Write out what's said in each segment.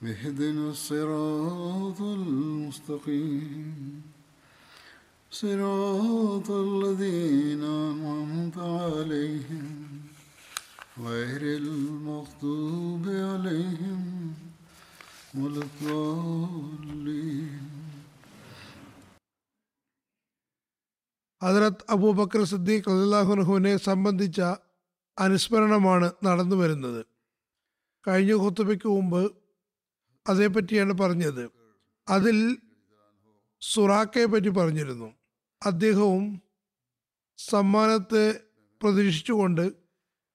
اهدنا الصراط المستقيم صراط الذين أنعمت عليهم غير المغضوب عليهم ولا الضالين ഹജറത്ത് അബൂബക്കർ സിദ്ദീഖ് അള്ളാഹുനഹുവിനെ സംബന്ധിച്ച അനുസ്മരണമാണ് നടന്നു വരുന്നത് കഴിഞ്ഞ ഖുത്തുബയ്ക്ക് മുമ്പ് അതേപ്പറ്റിയാണ് പറഞ്ഞത്. അതിൽ സുറാക്കയെ പറ്റി പറഞ്ഞിരുന്നു. അദ്ദേഹവും സമ്മാനത്തെ പ്രതീക്ഷിച്ചുകൊണ്ട്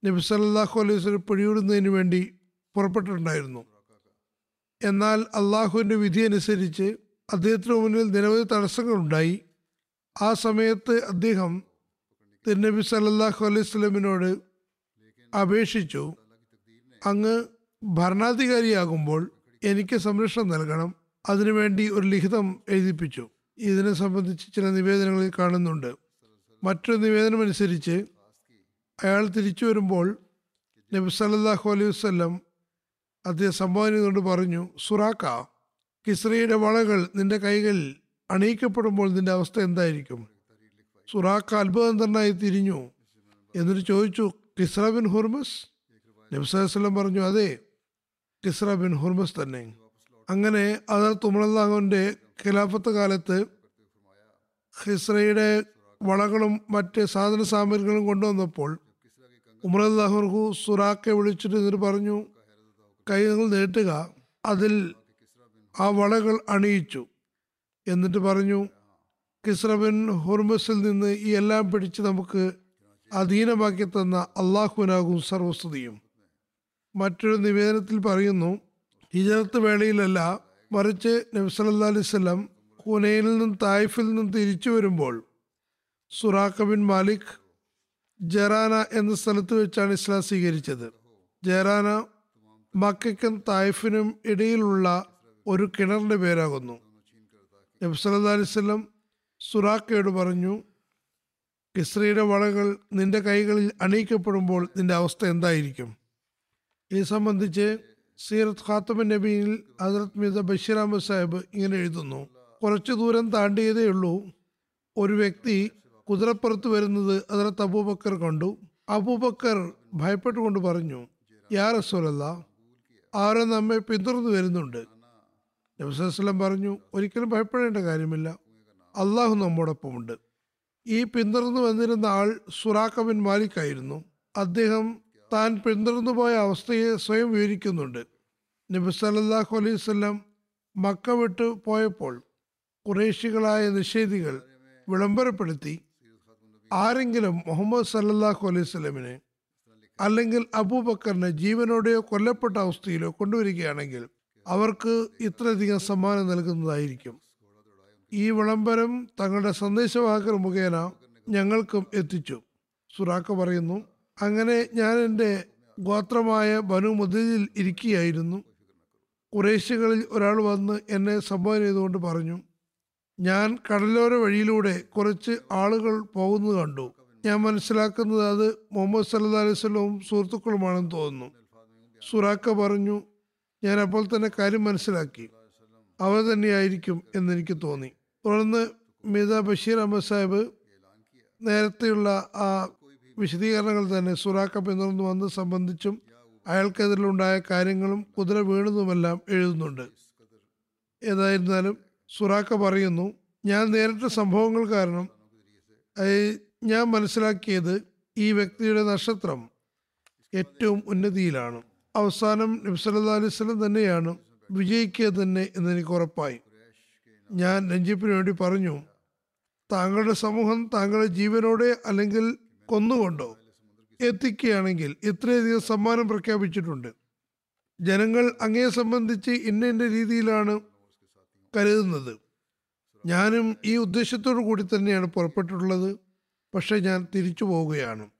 നബി സല്ലല്ലാഹു അലൈഹി പിടിയിടുന്നതിന് വേണ്ടി പുറപ്പെട്ടിട്ടുണ്ടായിരുന്നു. എന്നാൽ അള്ളാഹുവിന്റെ വിധി അനുസരിച്ച് അദ്ദേഹത്തിന് മുന്നിൽ നിരവധി തടസ്സങ്ങളുണ്ടായി. ആ സമയത്ത് അദ്ദേഹം തിരുനബി സല്ലല്ലാഹു അലൈഹി സ്വലമിനോട് അപേക്ഷിച്ചു. അങ്ങ് ഭരണാധികാരിയാകുമ്പോൾ എനിക്ക് സംരക്ഷണം നൽകണം. അതിനുവേണ്ടി ഒരു ലിഖിതം എഴുതിപ്പിച്ചു. ഇതിനെ സംബന്ധിച്ച് ചില നിവേദനങ്ങളിൽ കാണുന്നുണ്ട്. മറ്റൊരു നിവേദനമനുസരിച്ച് അയാൾ തിരിച്ചു വരുമ്പോൾ നബി സല്ലാഹു അലൈഹി വസല്ലം അദ്ദേഹം സംഭാവനയോട് പറഞ്ഞു സുറാക്ക കിസ്രയുടെ വളകൾ നിന്റെ കൈകളിൽ അണിയിക്കപ്പെടുമ്പോൾ നിന്റെ അവസ്ഥ എന്തായിരിക്കും? സുറാക്ക അത്ഭുതന്തരനായി തിരിഞ്ഞു. എന്നിട്ട് ചോദിച്ചു കിസ്ര ബിൻ ഹുർമസ്? നബ്സാസ്ലം പറഞ്ഞു അതെ. കിസ്ര ബിൻ ഹുർമസ് തന്നെ. അങ്ങനെ അതർ തുമലല്ലാഹുവിന്റെ ഖിലാഫത്ത് കാലത്ത് ഹിസ്രയുടെ വളകളും മറ്റ് സാധന സാമഗ്രികളും കൊണ്ടുവന്നപ്പോൾ ഉമറല്ലാഹുർഹു സുറാക്കെ വിളിച്ചിട്ട് എന്നിട്ട് പറഞ്ഞു കൈകൾ നീട്ടുക അതിൽ ആ വളകൾ അണിയിച്ചു. എന്നിട്ട് പറഞ്ഞു കിസ്ര ബിൻ ഹുർമസിൽ നിന്ന് ഈ എല്ലാം പിടിച്ച് നമുക്ക് അധീനമാക്കി തന്ന അള്ളാഹുവിനാകും സർവസ്തുതിയും മറ്റൊരു നിവേദനത്തിൽ പറയുന്നു ഹിജറത്ത് വേളയിലല്ല മറിച്ച് നബ്സല്ലാ അലൈവല്ലം ഹുനൈനിൽ നിന്നും തായിഫിൽ നിന്നും തിരിച്ചു വരുമ്പോൾ സുറാഖ ബിൻ മാലിക് ജറാന എന്ന സ്ഥലത്ത് വെച്ചാണ് ഇസ്ലാം സ്വീകരിച്ചത്. ജറാന മക്കയ്ക്കും തായിഫിനും ഇടയിലുള്ള ഒരു കിണറിന്റെ പേരാകുന്നു. നബ്സല്ലാ അലിസ്ലം സുറാഖയോട് പറഞ്ഞു കിസ്രയുടെ വളകൾ നിന്റെ കൈകളിൽ അണിയിക്കപ്പെടുമ്പോൾ നിന്റെ അവസ്ഥ എന്തായിരിക്കും? ഇത് സംബന്ധിച്ച് സീറത്ത് ഖാത്തമൻ നബിയിൽ ഹസരത് മിർസ ബഷീർ അഹമ്മദ് സാഹിബ് ഇങ്ങനെ എഴുതുന്നു. കുറച്ചു ദൂരം താണ്ടിയതേ ഉള്ളൂ. ഒരു വ്യക്തി കുതിരപ്പുറത്ത് വരുന്നത് ഹസരത്ത് അബൂബക്കർ കണ്ടു. അബൂബക്കർ ഭയപ്പെട്ടുകൊണ്ട് പറഞ്ഞു യാ റസൂലല്ല ആരോ നമ്മെ പിന്തുടർന്നു വരുന്നുണ്ട്. നബിസ്വലം പറഞ്ഞു ഒരിക്കലും ഭയപ്പെടേണ്ട കാര്യമില്ല. അള്ളാഹു നമ്മോടൊപ്പമുണ്ട്. ഈ പിന്തുടർന്നു വന്നിരുന്ന ആൾ സുറാഖ ബിൻ മാലിക് ആയിരുന്നു. അദ്ദേഹം താൻ പിന്തുടർന്നു പോയ അവസ്ഥയെ സ്വയം വിവരിക്കുന്നുണ്ട്. നബി സല്ലാഹു അലൈഹി വസല്ലം മക്ക വിട്ടു പോയപ്പോൾ കുറേശികളായ നിഷേധികൾ വിളംബരപ്പെടുത്തി ആരെങ്കിലും മുഹമ്മദ് സല്ലല്ലാഹു അലൈഹി വസല്ലമിനെ അല്ലെങ്കിൽ അബൂബക്കറിനെ ജീവനോടെയോ കൊല്ലപ്പെട്ട അവസ്ഥയിലോ കൊണ്ടുവരികയാണെങ്കിൽ അവർക്ക് ഇത്രയധികം സമ്മാനം നൽകുന്നതായിരിക്കും. ഈ വിളംബരം തങ്ങളുടെ സന്ദേശവാഹകർ മുഖേന ഞങ്ങൾക്കും എത്തിച്ചു. സുറാക്ക പറയുന്നു അങ്ങനെ ഞാൻ എന്റെ ഗോത്രമായ ബനു മുദിൽ ഇരിക്കുകയായിരുന്നു. കുറേശ്യകളിൽ ഒരാൾ വന്ന് എന്നെ സംബോധന ചെയ്തുകൊണ്ട് പറഞ്ഞു ഞാൻ കടലോര വഴിയിലൂടെ കുറച്ച് ആളുകൾ പോകുന്നത് കണ്ടു. ഞാൻ മനസ്സിലാക്കുന്നത് അത് മുഹമ്മദ് സല്ലാ അലൈഹി സ്വലവും സുഹൃത്തുക്കളുമാണെന്ന് തോന്നുന്നു. സുറാക്ക പറഞ്ഞു ഞാൻ അപ്പോൾ തന്നെ കാര്യം മനസ്സിലാക്കി. അവർ തന്നെയായിരിക്കും എന്നെനിക്ക് തോന്നി. തുടർന്ന് മിത ബഷീർ അഹമ്മദ് സാഹിബ് നേരത്തെയുള്ള ആ വിശദീകരണങ്ങൾ തന്നെ സുറാക്ക പിന്തുടർന്ന് വന്ന് സംബന്ധിച്ചും അയാൾക്കെതിരിലുണ്ടായ കാര്യങ്ങളും കുതിര വീണതുമെല്ലാം എഴുതുന്നുണ്ട്. ഏതായിരുന്നാലും സുറാക്ക പറയുന്നു ഞാൻ നേരിട്ട സംഭവങ്ങൾ കാരണം ഞാൻ മനസ്സിലാക്കിയത് ഈ വ്യക്തിയുടെ നക്ഷത്രം ഏറ്റവും ഉന്നതിയിലാണ്. അവസാനം നബ്സല്ലാ അലൈഹി സ്വലം തന്നെയാണ് വിജയിക്കുക തന്നെ എന്നെനിക്ക് ഉറപ്പായി. ഞാൻ രഞ്ജിപ്പിന് വേണ്ടി പറഞ്ഞു താങ്കളുടെ സമൂഹം താങ്കളുടെ ജീവനോടെ അല്ലെങ്കിൽ കൊന്നുകൊണ്ടോ? എത്തിക്കുകയാണെങ്കിൽ ഇത്രയധികം സമ്മാനം പ്രഖ്യാപിച്ചിട്ടുണ്ട്. ജനങ്ങൾ അങ്ങയെ സംബന്ധിച്ച് ഇന്ന ഇന്ന രീതിയിലാണ് കരുതുന്നത്. ഞാനും ഈ ഉദ്ദേശത്തോടു കൂടി തന്നെയാണ് പുറപ്പെട്ടിട്ടുള്ളത്. പക്ഷേ ഞാൻ തിരിച്ചു പോവുകയാണ്.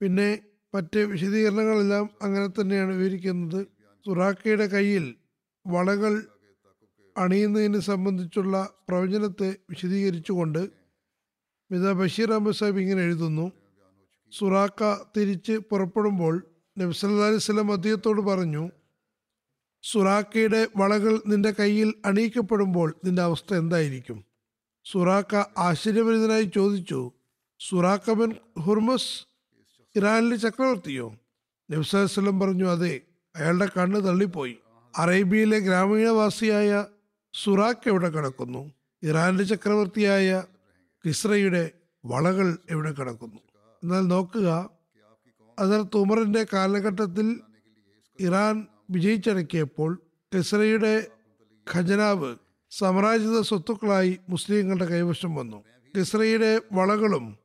പിന്നെ മറ്റ് വിശദീകരണങ്ങളെല്ലാം അങ്ങനെ തന്നെയാണ് വിവരിക്കുന്നത്. സുറാക്കയുടെ കയ്യിൽ വളകൾ അണിയുന്നതിനെ സംബന്ധിച്ചുള്ള പ്രവചനത്തെ വിശദീകരിച്ചുകൊണ്ട് മിത ബഷീർ അഹമ്മദ് സാഹിബ് ഇങ്ങനെ എഴുതുന്നു. സുറാക്ക തിരിച്ച് പുറപ്പെടുമ്പോൾ നബ്സല്ലാ അലൈഹി സ്വലം അദ്ദേഹത്തോട് പറഞ്ഞു സുറാക്കയുടെ വളകൾ നിന്റെ കയ്യിൽ അണിയിക്കപ്പെടുമ്പോൾ നിന്റെ അവസ്ഥ എന്തായിരിക്കും? സുറാക്ക ആശ്ചര്യഭരിതനായി ചോദിച്ചു സുറാക്ക ബിൻ ഹുർമസ് ഇറാനിലെ ചക്രവർത്തിയോ? നബ്സല്ലാസ്ലം പറഞ്ഞു അതെ. അയാളുടെ കണ്ണ് തള്ളിപ്പോയി. അറേബ്യയിലെ ഗ്രാമീണവാസിയായ സുറാക്ക് എവിടെ കിടക്കുന്നു? ഇറാനിലെ ചക്രവർത്തിയായ കിസ്രയുടെ വളകൾ എവിടെ കിടക്കുന്നു? എന്നാൽ നോക്കുക അതിർത്ത് തുമറിന്റെ കാലഘട്ടത്തിൽ ഇറാൻ വിജയിച്ചടക്കിയപ്പോൾ കിസ്രയുടെ ഖജനാവ് സാമ്രാജ്യത സ്വത്തുക്കളായി മുസ്ലിങ്ങളുടെ കൈവശം വന്നു. കിസ്രയുടെ വളകളും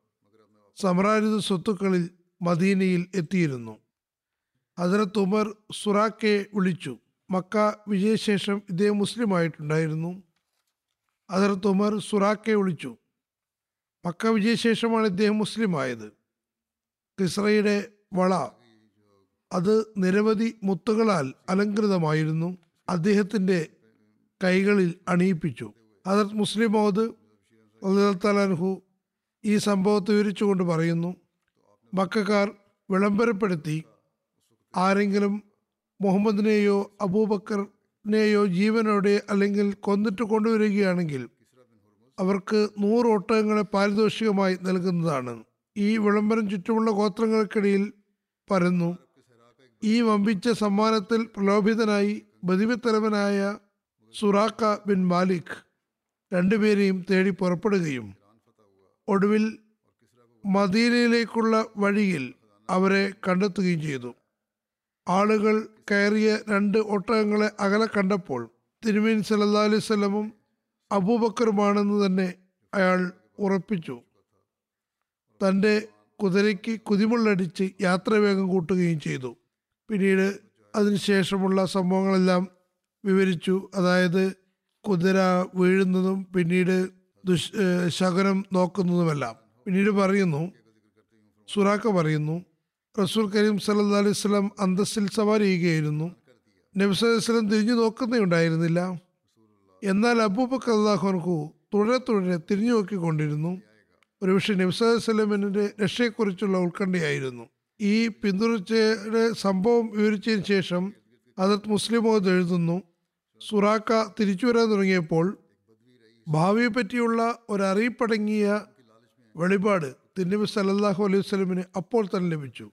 സാമ്രാജ്യത സ്വത്തുക്കളിൽ മദീനയിൽ എത്തിയിരുന്നു. ഹസരത്ത് ഉമർ സുറാക്കെ വിളിച്ചു. മക്ക വിജയശേഷം ഇദ്ദേഹം മുസ്ലിമായിട്ടുണ്ടായിരുന്നു ഹസരത്ത് ഉമർ സുറാക്കെ വിളിച്ചു. മക്ക വിജയശേഷമാണ് ഇദ്ദേഹം മുസ്ലിമായത് കിസ്രയുടെ വള അത് നിരവധി മുത്തുകളാൽ അലങ്കൃതമായിരുന്നു അദ്ദേഹത്തിന്റെ കൈകളിൽ അണിയിപ്പിച്ചു. അതർ മുസ്ലിം മോദ് അലഹു ഈ സംഭവത്തെ വിവരിച്ചുകൊണ്ട് പറയുന്നു മക്കാർ വിളംബരപ്പെടുത്തി ആരെങ്കിലും മുഹമ്മദിനെയോ അബൂബക്കറിനെയോ ജീവനോടെ അല്ലെങ്കിൽ കൊന്നിട്ട് കൊണ്ടുവരികയാണെങ്കിൽ അവർക്ക് നൂറ് ഒട്ടകങ്ങളെ പാരിതോഷികമായി നൽകുന്നതാണ്. ഈ വിളംബരം ചുറ്റുമുള്ള ഗോത്രങ്ങൾക്കിടയിൽ പരന്നു. ഈ വമ്പിച്ച സമ്മാനത്തിൽ പ്രലോഭിതനായി ബദിവത്തലവനായ സുറാക്ക ബിൻ മാലിക് രണ്ടുപേരെയും തേടി പുറപ്പെടുകയും ഒടുവിൽ മദീനയിലേക്കുള്ള വഴിയിൽ അവരെ കണ്ടെത്തുകയും ചെയ്തു. ആളുകൾ കയറിയ രണ്ട് ഒട്ടകങ്ങളെ അകലെ കണ്ടപ്പോൾ തിരുമേൻ സല്ലാ അലൈഹി സ്വലമും അബൂബക്കറുമാണെന്ന് തന്നെ അയാൾ ഉറപ്പിച്ചു. തന്റെ കുതിരയ്ക്ക് കുതിമുള്ളടിച്ച് യാത്രാവേഗം കൂട്ടുകയും ചെയ്തു. പിന്നീട് അതിനുശേഷമുള്ള സംഭവങ്ങളെല്ലാം വിവരിച്ചു. അതായത് കുതിര വീഴുന്നതും പിന്നീട് ദുഷ് ശകനം നോക്കുന്നതുമെല്ലാം. പിന്നീട് പറയുന്നു സുറാക്ക പറയുന്നു റസൂൽ കരീം സല്ലാ അലൈഹി സ്വലം അന്തസ്സിൽ സവാരി ചെയ്യുകയായിരുന്നു. നബി വസല്ലം തിരിഞ്ഞു നോക്കുന്നേ ഉണ്ടായിരുന്നില്ല. എന്നാൽ അബൂബക്കർ അള്ളാഹുൻഹു തുടരെ തുടരെ തിരിഞ്ഞു നോക്കിക്കൊണ്ടിരുന്നു. ഒരുപക്ഷെ നബി സല്ലല്ലാഹു അലൈഹി വസല്ലമിന്റെ രക്ഷയെക്കുറിച്ചുള്ള ഉത്കണ്ഠയായിരുന്നു. ഈ പിന്തുടർച്ചയുടെ സംഭവം വിവരിച്ചതിന് ശേഷം അതത് മുസ്ലിമോത് എഴുതുന്നു സുറാക്ക തിരിച്ചു വരാൻ തുടങ്ങിയപ്പോൾ ഭാവിയെ പറ്റിയുള്ള ഒരറിയിപ്പടങ്ങിയ വെളിപാട് തിന്നബി സല്ലല്ലാഹു അലൈഹി സ്വലമിന് അപ്പോൾ തന്നെ ലഭിച്ചു.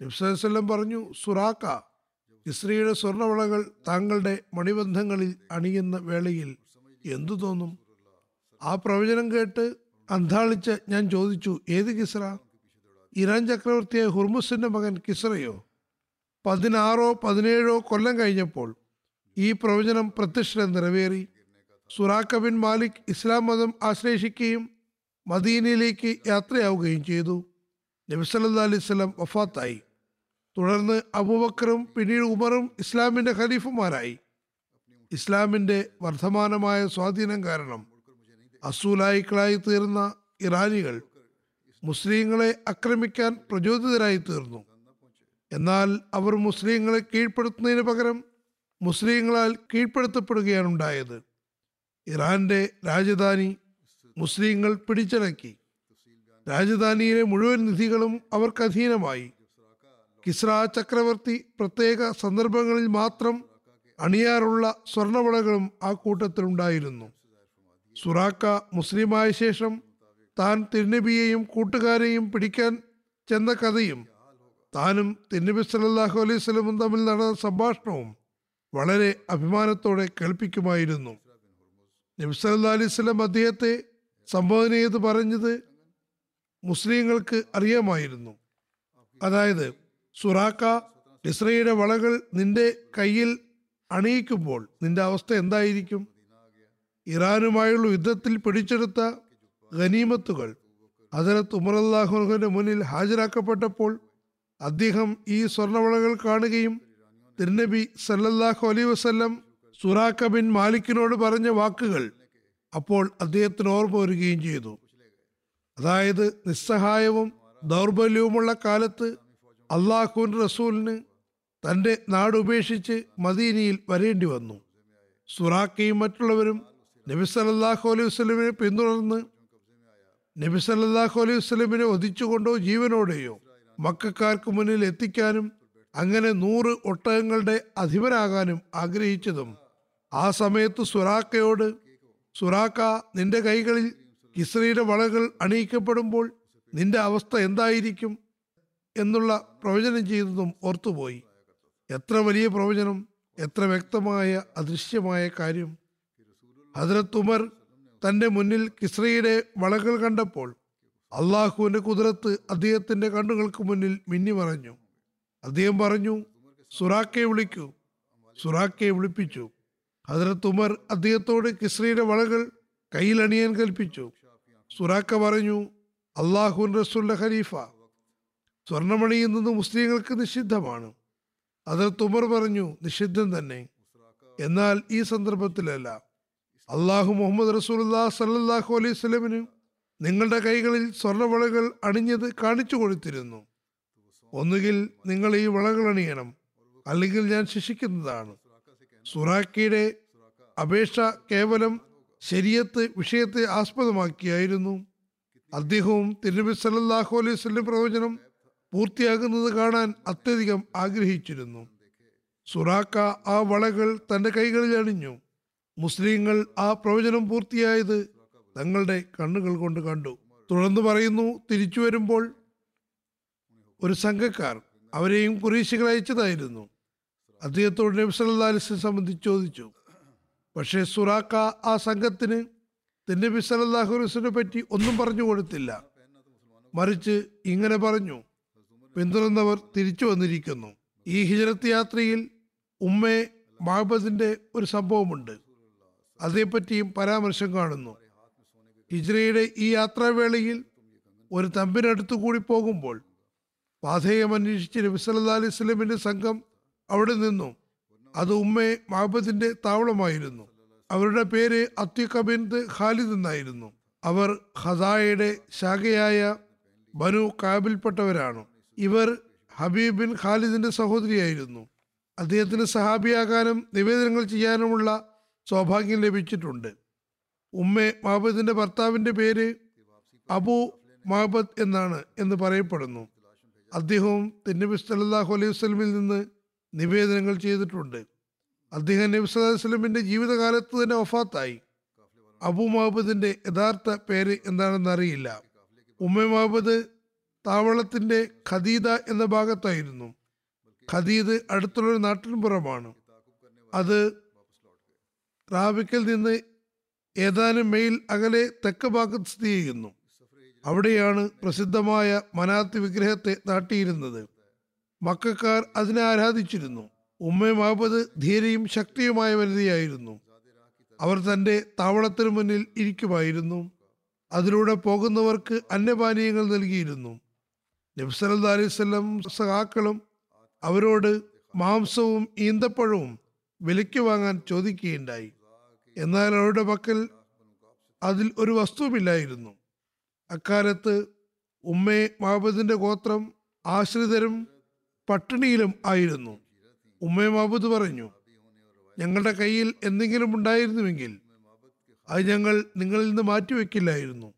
നബി സല്ലല്ലാഹു പറഞ്ഞു സുറാക്ക ഇസ്രയുടെ സ്വർണവളകൾ താങ്കളുടെ മണിബന്ധങ്ങളിൽ അണിയുന്ന വേളയിൽ എന്തു തോന്നും? ആ പ്രവചനം കേട്ട് അന്താളിച്ച് ഞാൻ ചോദിച്ചു ഏത് കിസ്ര ഇറാൻ ചക്രവർത്തിയായ ഹുർമുസിന്റെ മകൻ കിസ്രയോ പതിനാറോ പതിനേഴോ കൊല്ലം കഴിഞ്ഞപ്പോൾ ഈ പ്രവചനം പ്രത്യക്ഷ നിറവേറി. സുറാഖ ബിൻ മാലിക് ഇസ്ലാം മതം ആശ്ലേഷിക്കുകയും മദീനയിലേക്ക് യാത്രയാവുകയും ചെയ്തു. നബിസല്ലാ അലൈഹി സ്വലം വഫാത്തായി. തുടർന്ന് അബൂബക്കറും പിന്നീട് ഉമറും ഇസ്ലാമിന്റെ ഖലീഫുമാരായി. ഇസ്ലാമിന്റെ വർദ്ധമാനമായ സ്വാധീനം കാരണം അസൂലായിക്കളായി തീർന്ന ഇറാനികൾ മുസ്ലിങ്ങളെ ആക്രമിക്കാൻ പ്രചോദിതരായി തീർന്നു എന്നാൽ അവർ മുസ്ലിങ്ങളെ കീഴ്പ്പെടുത്തുന്നതിന് പകരം മുസ്ലിങ്ങളാൽ കീഴ്പ്പെടുത്തപ്പെടുകയാണ് ഉണ്ടായത് ഇറാന്റെ രാജധാനി മുസ്ലിങ്ങൾ പിടിച്ചടക്കി. രാജധാനിയിലെ മുഴുവൻ നിധികളും അവർക്ക് അധീനമായി. കിസ്ര ചക്രവർത്തി പ്രത്യേക സന്ദർഭങ്ങളിൽ മാത്രം അണിയാറുള്ള സ്വർണവളകളും ആ കൂട്ടത്തിലുണ്ടായിരുന്നു. സുറാക്ക മുസ്ലിമായ ശേഷം താൻ തിരുനബിയെയും കൂട്ടുകാരെയും പിടിക്കാൻ ചെന്ന കഥയും താനും തിരുനബി സല്ലല്ലാഹു അലൈഹി സ്വലമും തമ്മിൽ നടന്ന സംഭാഷണവും വളരെ അഭിമാനത്തോടെ കേൾപ്പിക്കുമായിരുന്നു. നബ്സല്ലാ അലൈഹി സ്വലം അദ്ദേഹത്തെ സംബോധന ചെയ്ത് പറഞ്ഞത് മുസ്ലിങ്ങൾക്ക് അറിയാമായിരുന്നു. അതായത് സുറാക്ക ഇസ്രയുടെ വളകൾ നിന്റെ കയ്യിൽ അണിയിക്കുമ്പോൾ നിന്റെ അവസ്ഥ എന്തായിരിക്കും? ഇറാനുമായുള്ള യുദ്ധത്തിൽ പിടിച്ചെടുത്ത ഗനീമത്തുകൾ. ഹജരത്ത് ഉമർ അള്ളാഹുവിന്റെ മുന്നിൽ ഹാജരാക്കപ്പെട്ടപ്പോൾ അദ്ദേഹം ഈ സ്വർണവളകൾ കാണുകയും തിരുനബി സല്ലല്ലാഹു അലൈ വസ്ല്ലം സുറാഖ ബിൻ മാലിക്കിനോട് പറഞ്ഞ വാക്കുകൾ അപ്പോൾ അദ്ദേഹത്തിന് ഓർമ്മ വരികയും ചെയ്തു. അതായത് നിസ്സഹായവും ദൗർബല്യവുമുള്ള കാലത്ത് അള്ളാഹുൻ റസൂലിന് തന്റെ നാട് ഉപേക്ഷിച്ച് മദീനയിൽ വരേണ്ടി വന്നു. സുറാക്കയും മറ്റുള്ളവരും നബി സല്ലല്ലാഹു അലൈഹി വസ്ലമിനെ പിന്തുടർന്ന് നബി സല്ലല്ലാഹു അലൈഹി വസ്ലമിനെ വധിച്ചുകൊണ്ടോ ജീവനോടെയോ മക്കാർക്ക് മുന്നിൽ എത്തിക്കാനും അങ്ങനെ നൂറ് ഒട്ടകങ്ങളുടെ അധിപനാകാനും ആഗ്രഹിച്ചതും ആ സമയത്ത് സുറാക്കയോട് സുറാക്ക നിന്റെ കൈകളിൽ കിസ്രയുടെ വളകൾ അണിയിക്കപ്പെടുമ്പോൾ നിന്റെ അവസ്ഥ എന്തായിരിക്കും എന്നുള്ള പ്രവചനം ചെയ്തതും ഓർത്തുപോയി. എത്ര വലിയ പ്രവചനം എത്ര വ്യക്തമായ അദൃശ്യമായ കാര്യം. ഹജരത്ത് ഉമർ തന്റെ മുന്നിൽ കിസ്രയുടെ വളകൾ കണ്ടപ്പോൾ അള്ളാഹുവിന്റെ കുതിരത്ത് അദ്ദേഹത്തിന്റെ കണ്ണുകൾക്ക് മുന്നിൽ മിന്നി മറഞ്ഞു. അദ്ദേഹം പറഞ്ഞു സുറാക്കെ വിളിക്കൂ. സുറാക്കെ വിളിപ്പിച്ചു. ഹജ്രത്ത് ഉമർ അദ്ദേഹത്തോട് കിസ്രയുടെ വളകൾ കയ്യിൽ അണിയാൻ കൽപ്പിച്ചു. സുറാക്ക പറഞ്ഞു അള്ളാഹുൻ റസൂല്ല ഖലീഫ സ്വർണമണിയുന്നത് മുസ്ലിങ്ങൾക്ക് നിഷിദ്ധമാണ്. ഹജരത്ത് ഉമർ പറഞ്ഞു നിഷിദ്ധം തന്നെ. എന്നാൽ ഈ സന്ദർഭത്തിലല്ല. അള്ളാഹു മുഹമ്മദ് റസൂലുല്ലാ സല്ലാഹു അലൈഹി സ്വലമിന് നിങ്ങളുടെ കൈകളിൽ സ്വർണവളകൾ അണിഞ്ഞത് കാണിച്ചു കൊടുത്തിരുന്നു. ഒന്നുകിൽ നിങ്ങൾ ഈ വളകൾ അണിയണം അല്ലെങ്കിൽ ഞാൻ ശിക്ഷിക്കുന്നതാണ്. സുറാക്കിയുടെ അപേക്ഷ കേവലം ശരിയത്ത് വിഷയത്തെ ആസ്പദമാക്കിയായിരുന്നു. അദ്ദേഹവും തിരുനബി സല്ലാഹു അലൈഹി വസല്ലം പ്രവചനം പൂർത്തിയാകുന്നത് കാണാൻ അത്യധികം ആഗ്രഹിച്ചിരുന്നു. സുറാക്ക ആ വളകൾ തന്റെ കൈകളിൽ അണിഞ്ഞു. മുസ്ലിങ്ങൾ ആ പ്രവചനം പൂർത്തിയായത് തങ്ങളുടെ കണ്ണുകൾ കൊണ്ട് കണ്ടു. തുടർന്ന് പറയുന്നു തിരിച്ചു വരുമ്പോൾ ഒരു സംഘക്കാർ അവരെയും കുറേശികൾ അയച്ചതായിരുന്നു. അദ്ദേഹത്തോട് നബി സല്ലല്ലാഹു അലൈഹി വസല്ലം സംബന്ധിച്ച് ചോദിച്ചു പക്ഷേ സുറാക്ക ആ സംഘത്തിന് നബി സല്ലല്ലാഹു അലൈഹി വസല്ലമയെ പറ്റി ഒന്നും പറഞ്ഞു കൊടുത്തില്ല. മറിച്ച് ഇങ്ങനെ പറഞ്ഞു പിന്തുടർന്നവർ തിരിച്ചു വന്നിരിക്കുന്നു. ഈ ഹിജറത്ത് യാത്രയിൽ ഉമ്മേ മഹബദിന്റെ ഒരു സംഭവമുണ്ട്. അതേപ്പറ്റിയും പരാമർശം കാണുന്നു. ഹിജ്രയുടെ ഈ യാത്രാവേളയിൽ ഒരു തമ്പിനടുത്തു കൂടി പോകുമ്പോൾ പാതയം അന്വേഷിച്ച് നബി സല്ലാ അലൈഹി സ്വലമിന്റെ സംഘം അവിടെ നിന്നു. അത് ഉമ്മെ മഹബത്തിന്റെ താവളമായിരുന്നു. അവരുടെ പേര് അത്യുക ബിൻത് ഖാലിദ് എന്നായിരുന്നു. അവർ ഖസായയുടെ ശാഖയായ ബനു കാബിൽപ്പെട്ടവരാണ്. ഇവർ ഹബീബ് ബിൻ ഖാലിദിന്റെ സഹോദരിയായിരുന്നു. അദ്ദേഹത്തിന് സഹാബിയാകാനും നിവേദനങ്ങൾ ചെയ്യാനുമുള്ള സൗഭാഗ്യം ലഭിച്ചിട്ടുണ്ട്. ഉമ്മെ മഹബദിന്റെ ഭർത്താവിന്റെ പേര് അബു മഹബദ് എന്നാണ് എന്ന് പറയപ്പെടുന്നു. അദ്ദേഹവും തിന്നബി സല്ലല്ലാഹു അലൈഹി വസ്ലമിൽ നിന്ന് നിവേദനങ്ങൾ ചെയ്തിട്ടുണ്ട്. അദ്ദേഹം നബി സല്ലല്ലാഹു അലൈഹി വസല്ലമിന്റെ ജീവിതകാലത്ത് തന്നെ വഫാത്തായി. അബു മഹബദിന്റെ യഥാർത്ഥ പേര് എന്താണെന്ന് അറിയില്ല. ഉമ്മ മഹബദ് താവളത്തിന്റെ ഖദീദ എന്ന ഭാഗത്തായിരുന്നു. ഖദീദ് അടുത്തുള്ളൊരു നാട്ടിൻപുറമാണ് അത് റാബിക്കിൽ നിന്ന് ഏതാനും മെയിൽ അകലെ തെക്ക് ഭാഗത്ത് സ്ഥിതി ചെയ്യുന്നു. അവിടെയാണ് പ്രസിദ്ധമായ മനാത്ത് വിഗ്രഹത്തെ നാട്ടിയിരുന്നത്. മക്കാർ അതിനെ ആരാധിച്ചിരുന്നു. ഉമ്മ മഹബദ് ധീരയും ശക്തിയുമായ വനിതയായിരുന്നു. അവർ തന്റെ താവളത്തിന് മുന്നിൽ ഇരിക്കുമായിരുന്നു. അതിലൂടെ പോകുന്നവർക്ക് അന്നപാനീയങ്ങൾ നൽകിയിരുന്നു. നബ്സലാ അലൈവല്ലം സഹാക്കളും അവരോട് മാംസവും ഈന്തപ്പഴവും വിലയ്ക്ക് വാങ്ങാൻ ചോദിക്കുകയുണ്ടായി. എന്നാൽ അവരുടെ പക്കൽ അതിൽ ഒരു വസ്തുവുമില്ലായിരുന്നു. അക്കാലത്ത് ഉമ്മേ മഹബദിന്റെ ഗോത്രം ആശ്രിതരും പട്ടിണിയിലും ആയിരുന്നു. ഉമ്മേ മഹബദ് പറഞ്ഞു ഞങ്ങളുടെ കയ്യിൽ എന്തെങ്കിലും ഉണ്ടായിരുന്നുവെങ്കിൽ അത് ഞങ്ങൾ നിങ്ങളിൽ നിന്ന് മാറ്റിവെക്കില്ലായിരുന്നു.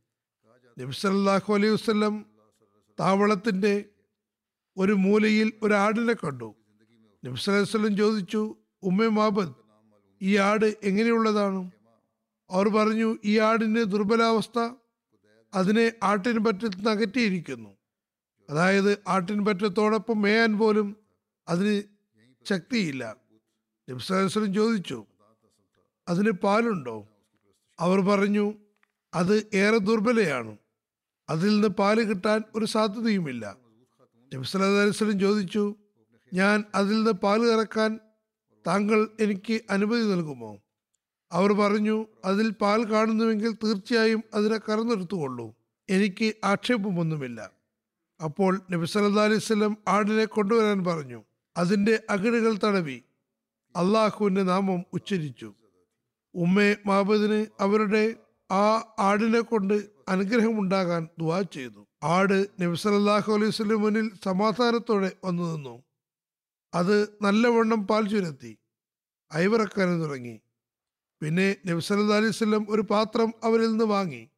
നബ്സല്ലാഹു അലൈഹി വസ്ലം താവളത്തിന്റെ ഒരു മൂലയിൽ ഒരു ആടിനെ കണ്ടു. നബ്സലം ചോദിച്ചു ഉമ്മേ മാബദ് ഈ ആട് എങ്ങനെയുള്ളതാണ്? അവർ പറഞ്ഞു ഈ ആടിന്റെ ദുർബലാവസ്ഥ അതിനെ ആട്ടിൻ നിന്ന് അകറ്റിയിരിക്കുന്നു അതായത് ആട്ടിൻ പറ്റത്തോടൊപ്പം മേയാൻ പോലും അതിന് ശക്തിയില്ല. നബ്സലം ചോദിച്ചു അതിന് പാലുണ്ടോ? അവർ പറഞ്ഞു അത് ഏറെ ദുർബലയാണ്. അതിൽ നിന്ന് പാൽ കിട്ടാൻ ഒരു സാധ്യതയുമില്ല. നബ്സല്ലാ അലിസ്ലം ചോദിച്ചു ഞാൻ അതിൽ നിന്ന് പാൽ കറക്കാൻ താങ്കൾ എനിക്ക് അനുമതി നൽകുമോ? അവർ പറഞ്ഞു അതിൽ പാൽ കാണുന്നുവെങ്കിൽ തീർച്ചയായും അതിനെ കറന്നെടുത്തുകൊള്ളൂ. എനിക്ക് ആക്ഷേപമൊന്നുമില്ല. അപ്പോൾ നബി അലൈവല്ലം ആടിനെ കൊണ്ടുവരാൻ പറഞ്ഞു. അതിന്റെ അകിടുകൾ തടവി. അള്ളാഹുവിന്റെ നാമം ഉച്ചരിച്ചു. ഉമ്മെ മാബദിന് അവരുടെ ആ ആടിനെ കൊണ്ട് അനുഗ്രഹമുണ്ടാകാൻ ദുവാ ചെയ്തു. ആട് നബി സല്ലല്ലാഹു അലൈഹി മുന്നിൽ സമാധാനത്തോടെ വന്നു നിന്നു. അത് നല്ലവണ്ണം പാൽ ചുരത്തി ഐവറക്കാനും തുടങ്ങി പിന്നെ നബി സല്ലല്ലാഹു ഒരു പാത്രം അവരിൽ നിന്ന് വാങ്ങി.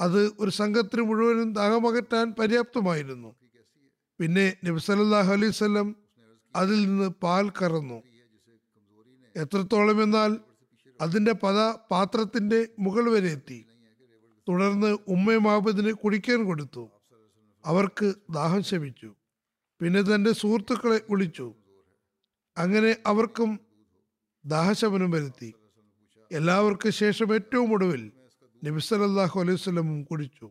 അത് ഒരു സംഘത്തിന് മുഴുവനും ദാഹമകറ്റാൻ പര്യാപ്തമായിരുന്നു. പിന്നെ നബി അലൈവല്ലം അതിൽ നിന്ന് പാൽ കറന്നു. എത്രത്തോളം എന്നാൽ അതിന്റെ പത പാത്രത്തിന്റെ മുകൾ വരെ എത്തി. തുടർന്ന് ഉമ്മ മാബദിന് കുടിക്കാൻ കൊടുത്തു. അവർക്ക് ദാഹം ശമിച്ചു. പിന്നെ തന്റെ സുഹൃത്തുക്കളെ വിളിച്ചു. അങ്ങനെ അവർക്കും ദാഹശമനം വരുത്തി. എല്ലാവർക്കും ശേഷം ഏറ്റവും ഒടുവിൽ നബി സല്ലല്ലാഹു അലൈഹി സ്വലമും കുടിച്ചു.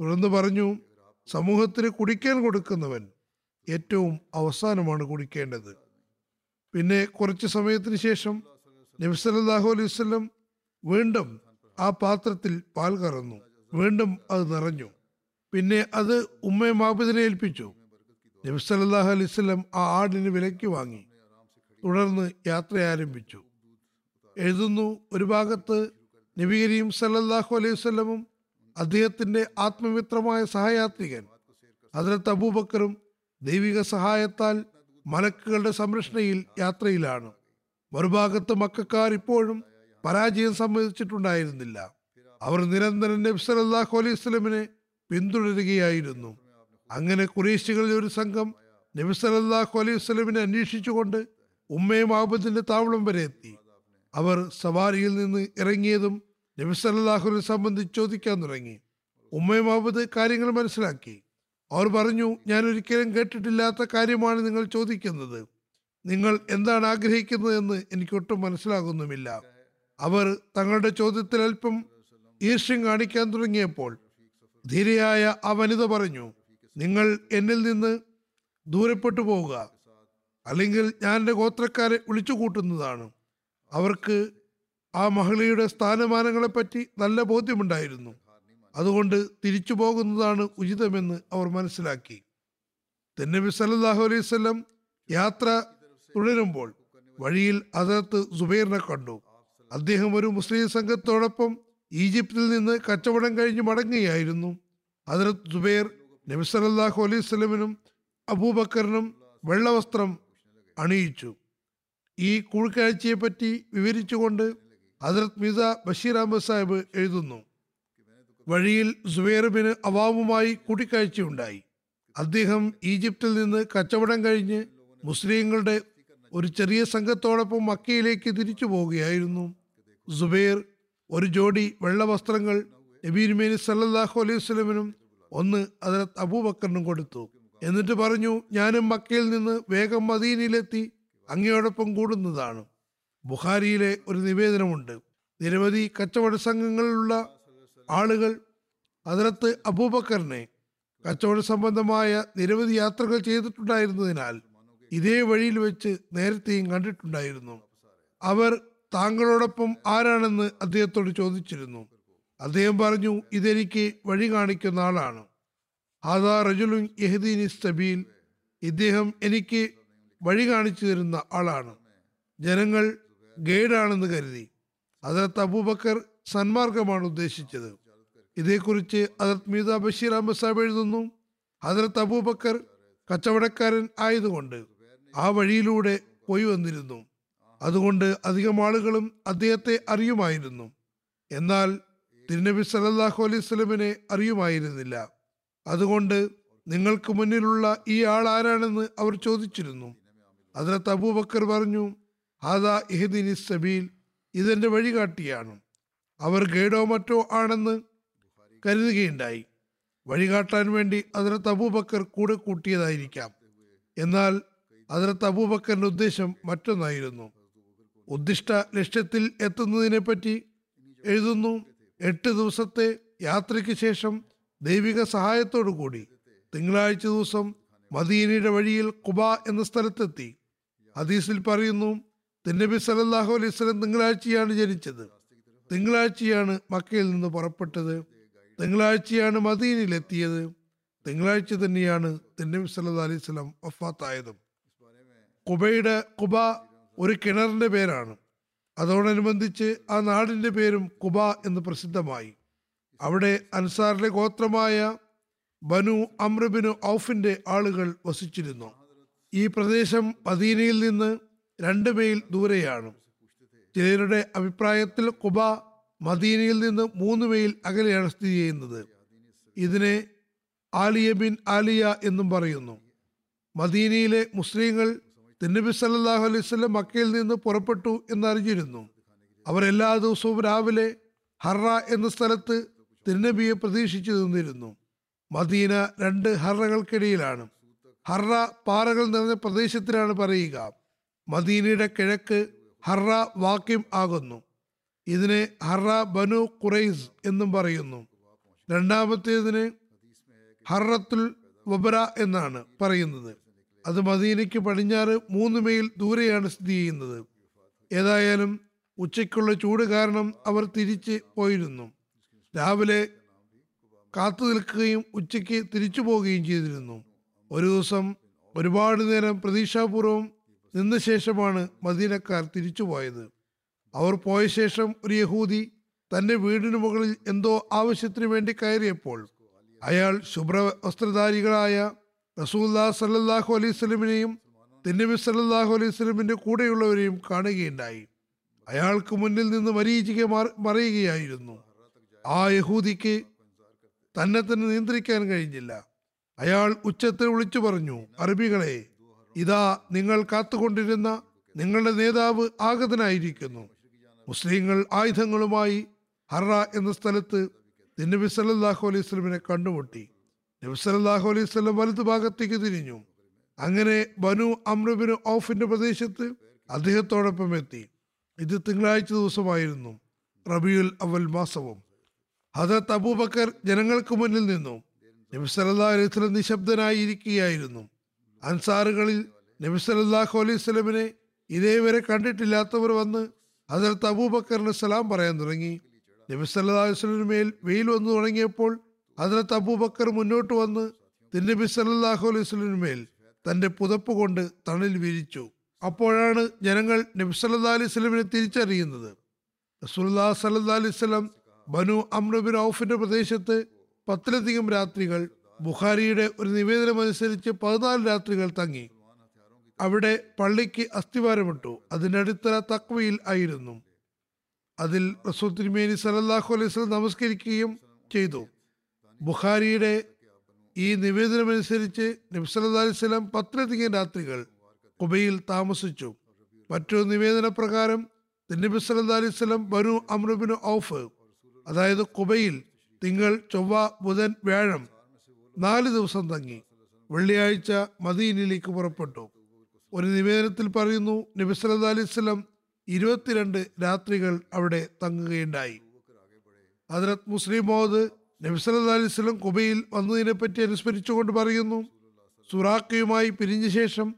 തുടർന്ന് പറഞ്ഞു സമൂഹത്തിന് കുടിക്കാൻ കൊടുക്കുന്നവൻ ഏറ്റവും അവസാനമാണ് കുടിക്കേണ്ടത്. പിന്നെ കുറച്ച് സമയത്തിന് ശേഷം നബി സല്ലല്ലാഹു അലൈഹി വസല്ലം വീണ്ടും ആ പാത്രത്തിൽ പാൽ കറന്നു. വീണ്ടും അത് നിറഞ്ഞു. പിന്നെ അത് ഉമ്മയെ മാബിദിനെ ഏൽപ്പിച്ചു. നബി സല്ലല്ലാഹു അലൈഹി വസല്ലം ആ ആടിന് വിലയ്ക്ക് വാങ്ങി. തുടർന്ന് യാത്ര ആരംഭിച്ചു. എഴുതുന്നു ഒരു ഭാഗത്ത് നബി കരീം സല്ലല്ലാഹു അലൈഹി വല്ലമും അദ്ദേഹത്തിന്റെ ആത്മമിത്രമായ സഹയാത്രികൻ അതിലത്ത് അബൂബക്കറും ദൈവിക സഹായത്താൽ മലക്കുകളുടെ സംരക്ഷണയിൽ യാത്രയിലാണ്. മറുഭാഗത്ത് മക്കാർ ഇപ്പോഴും പരാജയം സമ്മതിച്ചിട്ടുണ്ടായിരുന്നില്ല. അവർ നിരന്തരം നബി സല്ലല്ലാഹു അലൈഹി സ്വലമിനെ പിന്തുടരുകയായിരുന്നു. അങ്ങനെ കുറേശികളിൽ ഒരു സംഘം നബി സല്ലല്ലാഹു അലൈഹി വസ്ലമിനെ അന്വേഷിച്ചുകൊണ്ട് ഉമ്മയും ആബദിന്റെ താവളം വരെ എത്തി. അവർ സവാരിയിൽ നിന്ന് ഇറങ്ങിയതും നബി സല്ലല്ലാഹുവിനെ സംബന്ധിച്ച് ചോദിക്കാൻ തുടങ്ങി. ഉമ്മയും ആബദ് കാര്യങ്ങൾ മനസ്സിലാക്കി. അവർ പറഞ്ഞു ഞാൻ ഒരിക്കലും കേട്ടിട്ടില്ലാത്ത കാര്യമാണ് നിങ്ങൾ ചോദിക്കുന്നത്. നിങ്ങൾ എന്താണ് ആഗ്രഹിക്കുന്നതെന്ന് എനിക്കൊട്ടും മനസ്സിലാകുന്നുമില്ല. അവർ തങ്ങളുടെ ചോദ്യത്തിൽ അല്പം ഈർഷ്യം കാണിക്കാൻ തുടങ്ങിയപ്പോൾ ധീരയായ ആ വനിത പറഞ്ഞു നിങ്ങൾ എന്നിൽ നിന്ന് ദൂരപ്പെട്ടു പോവുക. അല്ലെങ്കിൽ ഞാൻ എന്റെ ഗോത്രക്കാരെ വിളിച്ചു കൂട്ടുന്നതാണ്. അവർക്ക് ആ മഹിളയുടെ സ്ഥാനമാനങ്ങളെപ്പറ്റി നല്ല ബോധ്യമുണ്ടായിരുന്നു. അതുകൊണ്ട് തിരിച്ചു പോകുന്നതാണ് ഉചിതമെന്ന് അവർ മനസ്സിലാക്കി. തെന്നബി സല്ലല്ലാഹു അലൈഹി വസല്ലം യാത്ര തുടരുമ്പോൾ വഴിയിൽ അതിർത്ത് സുബൈറിനെ കണ്ടു. അദ്ദേഹം ഒരു മുസ്ലിം സംഘത്തോടൊപ്പം ഈജിപ്തിൽ നിന്ന് കച്ചവടം കഴിഞ്ഞ് മടങ്ങുകയായിരുന്നു. അതിർത്ത് സുബൈർ നബി സല്ലല്ലാഹു അലൈഹി സ്വലമിനും അബൂബക്കറിനും വെള്ളവസ്ത്രം അണിയിച്ചു. ഈ കൂഴ്ക്കാഴ്ചയെ പറ്റി വിവരിച്ചുകൊണ്ട് ഹസരത് മിസ ബഷീർ അഹമ്മദ് സാഹിബ് എഴുതുന്നു. വഴിയിൽ സുബൈർബിന് അവാമുമായി കൂടിക്കാഴ്ചയുണ്ടായി. അദ്ദേഹം ഈജിപ്തിൽ നിന്ന് കച്ചവടം കഴിഞ്ഞ് മുസ്ലിങ്ങളുടെ ഒരു ചെറിയ സംഘത്തോടൊപ്പം മക്കയിലേക്ക് തിരിച്ചു പോവുകയായിരുന്നു. സുബൈർ ഒരു ജോഡി വെള്ളവസ്ത്രങ്ങൾ വസ്ത്രങ്ങൾ സല്ലാഹു അലൈഹി വസല്ലമിനും ഒന്ന് അതിനകത്ത് അബൂബക്കറിനും കൊടുത്തു. എന്നിട്ട് പറഞ്ഞു ഞാനും മക്കയിൽ നിന്ന് വേഗം മദീനയിലെത്തി അങ്ങയോടൊപ്പം കൂടുന്നതാണ്. ബുഹാരിയിലെ ഒരു നിവേദനമുണ്ട്. നിരവധി കച്ചവട സംഘങ്ങളിലുള്ള ആളുകൾ അതിനകത്ത് അബൂബക്കറിനെ കച്ചവട സംബന്ധമായ നിരവധി യാത്രകൾ ചെയ്തിട്ടുണ്ടായിരുന്നതിനാൽ ഇതേ വഴിയിൽ വെച്ച് നേരത്തെയും കണ്ടിട്ടുണ്ടായിരുന്നു. അവർ താങ്കളോടൊപ്പം ആരാണെന്ന് അദ്ദേഹത്തോട് ചോദിച്ചിരുന്നു. അദ്ദേഹം പറഞ്ഞു ഇതെനിക്ക് വഴി കാണിക്കുന്ന ആളാണ്. ആദാ റജുലു യഹദീനി സബീൽ. ഇദ്ദേഹം എനിക്ക് വഴി കാണിച്ചു തരുന്ന ആളാണ്. ജനങ്ങൾ ഗൈഡാണെന്ന് കരുതി. അതിർത്ത് അബൂബക്കർ സന്മാർഗമാണ് ഉദ്ദേശിച്ചത്. ഇതേക്കുറിച്ച് അതിർത്ത് മീത ബഷീർ അഹമ്മദ് സാബ് എഴുതുന്നു. ഹജറത്ത് അബൂബക്കർ കച്ചവടക്കാരൻ ആയതുകൊണ്ട് ആ വഴിയിലൂടെ പോയി വന്നിരുന്നു. അതുകൊണ്ട് അധികം ആളുകളും അദ്ദേഹത്തെ അറിയുമായിരുന്നു. എന്നാൽ തിരുനബി സല്ലല്ലാഹു അലൈഹി സ്വലമിനെ അറിയുമായിരുന്നില്ല. അതുകൊണ്ട് നിങ്ങൾക്ക് മുന്നിലുള്ള ഈ ആൾ ആരാണെന്ന് അവർ ചോദിച്ചിരുന്നു. അതിലത്ത് അബൂബക്കർ പറഞ്ഞു ഹാദാ ഇഹദിനി സബീൽ ഇതെന്റെ വഴികാട്ടിയാണ്. അവർ ഗൈഡോ മറ്റോ ആണെന്ന് കരുതുകയുണ്ടായി. വഴികാട്ടാൻ വേണ്ടി അതിലത്ത് അബൂബക്കർ കൂടെ കൂട്ടിയതായിരിക്കാം. എന്നാൽ അതിലത്ത് അബൂബക്കറിന്റെ ഉദ്ദേശം മറ്റൊന്നായിരുന്നു. ഉദ്ദിഷ്ട ലക്ഷ്യത്തിൽ എത്തുന്നതിനെ പറ്റി എഴുതുന്നു. എട്ട് ദിവസത്തെ യാത്രയ്ക്ക് ശേഷം ദൈവിക സഹായത്തോടു കൂടി തിങ്കളാഴ്ച ദിവസം മദീനയുടെ വഴിയിൽ കുബ എന്ന സ്ഥലത്തെത്തി. ഹദീസിൽ പറയുന്നു തിന്നബി സലല്ലാഹു അലൈഹി സ്വലം തിങ്കളാഴ്ചയാണ് ജനിച്ചത്. തിങ്കളാഴ്ചയാണ് മക്കയിൽ നിന്ന് പുറപ്പെട്ടത്. തിങ്കളാഴ്ചയാണ് മദീനയിലെത്തിയത്. തിങ്കളാഴ്ച തന്നെയാണ് തിന്നബി സല്ലാ അലൈഹി സ്വലം വഫാത്തായതും. കുബയുടെ കുബ ഒരു കിണറിന്റെ പേരാണ്. അതോടനുബന്ധിച്ച് ആ നാടിന്റെ പേരും കുബ എന്ന് പ്രസിദ്ധമായി. അവിടെ അൻസാറിലെ ഗോത്രമായ ബനു അമ്രബിനു ഔഫിന്റെ ആളുകൾ വസിച്ചിരുന്നു. ഈ പ്രദേശം മദീനയിൽ നിന്ന് രണ്ട് മൈൽ ദൂരെയാണ്. ചിലരുടെ അഭിപ്രായത്തിൽ കുബ മദീനയിൽ നിന്ന് മൂന്ന് മൈൽ അകലെയാണ് സ്ഥിതി ചെയ്യുന്നത്. ഇതിനെ ആലിയ ബിൻ ആലിയ എന്നും പറയുന്നു. മദീനയിലെ മുസ്ലിങ്ങൾ തിന്നബി സല്ലാഹു അലൈഹി വസല്ലം മക്കയിൽ നിന്ന് പുറപ്പെട്ടു എന്നറിഞ്ഞിരുന്നു. അവർ എല്ലാ ദിവസവും രാവിലെ ഹറ എന്ന സ്ഥലത്ത് തിരുനബിയെ പ്രതീക്ഷിച്ചു നിന്നിരുന്നു. മദീന രണ്ട് ഹറകൾക്കിടയിലാണ്. ഹറ പാറകൾ നിറഞ്ഞ പ്രദേശത്തിലാണ് പറയുക. മദീനയുടെ കിഴക്ക് ഹറ വാക്യം ആകുന്നു. ഇതിനെ ഹറ ബനു ഖുറൈസ് എന്നും പറയുന്നു. രണ്ടാമത്തേതിന് ഹറത്തുൽ വബറ എന്നാണ് പറയുന്നത്. അത് മദീനയ്ക്ക് പടിഞ്ഞാറ് മൂന്ന് മൈൽ ദൂരെയാണ് സ്ഥിതി ചെയ്യുന്നത്. ഏതായാലും ഉച്ചയ്ക്കുള്ള ചൂട് കാരണം അവർ തിരിച്ച് പോയിരുന്നു. രാവിലെ കാത്തു നിൽക്കുകയും ഉച്ചയ്ക്ക് തിരിച്ചു പോവുകയും ചെയ്തിരുന്നു. ഒരു ദിവസം ഒരുപാട് നേരം പ്രതീക്ഷാപൂർവം നിന്ന ശേഷമാണ് മദീനക്കാർ തിരിച്ചു പോയത്. അവർ പോയ ശേഷം ഒരു യഹൂദി തന്റെ വീടിന് മുകളിൽ എന്തോ ആവശ്യത്തിന് വേണ്ടി കയറിയപ്പോൾ അയാൾ ശുഭ്ര വസ്ത്രധാരികളായ റസൂല്ലാ സല്ലല്ലാഹു അലൈഹി സ്വലമിനെയും തിന്നബി സല്ലാഹു അലൈഹി സ്വലമിന്റെ കൂടെയുള്ളവരെയും കാണുകയുണ്ടായി. അയാൾക്ക് മുന്നിൽ നിന്ന് മരീചിക മറിയുകയായിരുന്നു. ആ യഹൂദിക്ക് തന്നെ തന്നെ നിയന്ത്രിക്കാൻ കഴിഞ്ഞില്ല. അയാൾ ഉച്ചത്തിൽ വിളിച്ചു പറഞ്ഞു അറബികളെ ഇതാ നിങ്ങൾ കാത്തുകൊണ്ടിരുന്ന നിങ്ങളുടെ നേതാവ് ആഗതനായിരിക്കുന്നു. മുസ്ലിങ്ങൾ ആയുധങ്ങളുമായി ഹറ എന്ന സ്ഥലത്ത് തിന്നബി സല്ലാഹു അലൈഹി സ്വലമിനെ കണ്ടുമുട്ടി. നബി സല്ലല്ലാഹു അലൈഹി സ്വലം വലതു ഭാഗത്തേക്ക് തിരിഞ്ഞു. അങ്ങനെ ബനു അമ്രബിന് ഔഫിന്റെ പ്രദേശത്ത് അദ്ദേഹത്തോടൊപ്പം എത്തി. ഇത് തിങ്കളാഴ്ച ദിവസമായിരുന്നു റബിയുൽ അവൽ മാസവും. ഹജറത്ത് അബൂബക്കർ ജനങ്ങൾക്ക് മുന്നിൽ നിന്നു. നബി അലൈഹി സ്വലം നിശബ്ദനായിരിക്കുകയായിരുന്നു. അൻസാറുകളിൽ നബി അലൈഹി സ്വലമിനെ ഇതേവരെ കണ്ടിട്ടില്ലാത്തവർ വന്ന് ഹജറത്ത് അബൂബക്കറിന് സലാം പറയാൻ തുടങ്ങി. നബി അലൈഹി സ്വലമിന് മേൽ വെയിൽ വന്നു തുടങ്ങിയപ്പോൾ ഹജറത്ത് അബൂബക്കർ മുന്നോട്ട് വന്ന് തിന്നബി സല്ലാഹു അലൈഹി സ്വലിനുമേൽ മേൽ തന്റെ പുതപ്പ് കൊണ്ട് തണൽ വിരിച്ചു അപ്പോഴാണ് ജനങ്ങൾ നബി സല്ലാ അലൈഹി സ്വലമിനെ തിരിച്ചറിയുന്നത്. റസൂല്ലാ സല്ലാ അലൈഹി സ്വലം ബനു അമ്രബിൻ ഔഫിന്റെ പ്രദേശത്ത് പത്തിലധികം രാത്രികൾ ബുഖാരിയുടെ ഒരു നിവേദനം അനുസരിച്ച് പതിനാല് രാത്രികൾ തങ്ങി. അവിടെ പള്ളിക്ക് അസ്ഥിവാരമിട്ടു. അതിനടുത്തറ തക്വയിൽ ആയിരുന്നു. അതിൽ റസൂൽ തിരുമേനി സല്ലല്ലാഹു അലൈഹി സ്വലം നമസ്കരിക്കുകയും ചെയ്തു. ബുഖാരിയുടെ ഈ നിവേദനമനുസരിച്ച് നബി സല്ലല്ലാഹു അലൈഹി വസല്ലം പത്തിലധികം രാത്രികൾ കുബയിൽ താമസിച്ചു. മറ്റൊരു നിവേദന പ്രകാരം നബി സല്ലല്ലാഹു അലൈഹി വസല്ലം ബനു ഔഫ് അതായത് കുബയിൽ തിങ്കൾ ചൊവ്വ ബുധൻ വ്യാഴം നാല് ദിവസം തങ്ങി. വെള്ളിയാഴ്ച മദീനയിലേക്ക് പുറപ്പെട്ടു. ഒരു നിവേദനത്തിൽ പറയുന്നു നബി സല്ലാ അലൈഹി വസല്ലം ഇരുപത്തിരണ്ട് രാത്രികൾ അവിടെ തങ്ങുകയുണ്ടായി. ഹജറത് മുസ്ലിം മോദ് നബി സല്ലല്ലാഹു അലൈഹി വസല്ലം കുബയിൽ വന്നതിനെ പറ്റി അനുസ്മരിച്ചുകൊണ്ട് പറയുന്നു സുറാഖയുമായി പിരിഞ്ഞ ശേഷം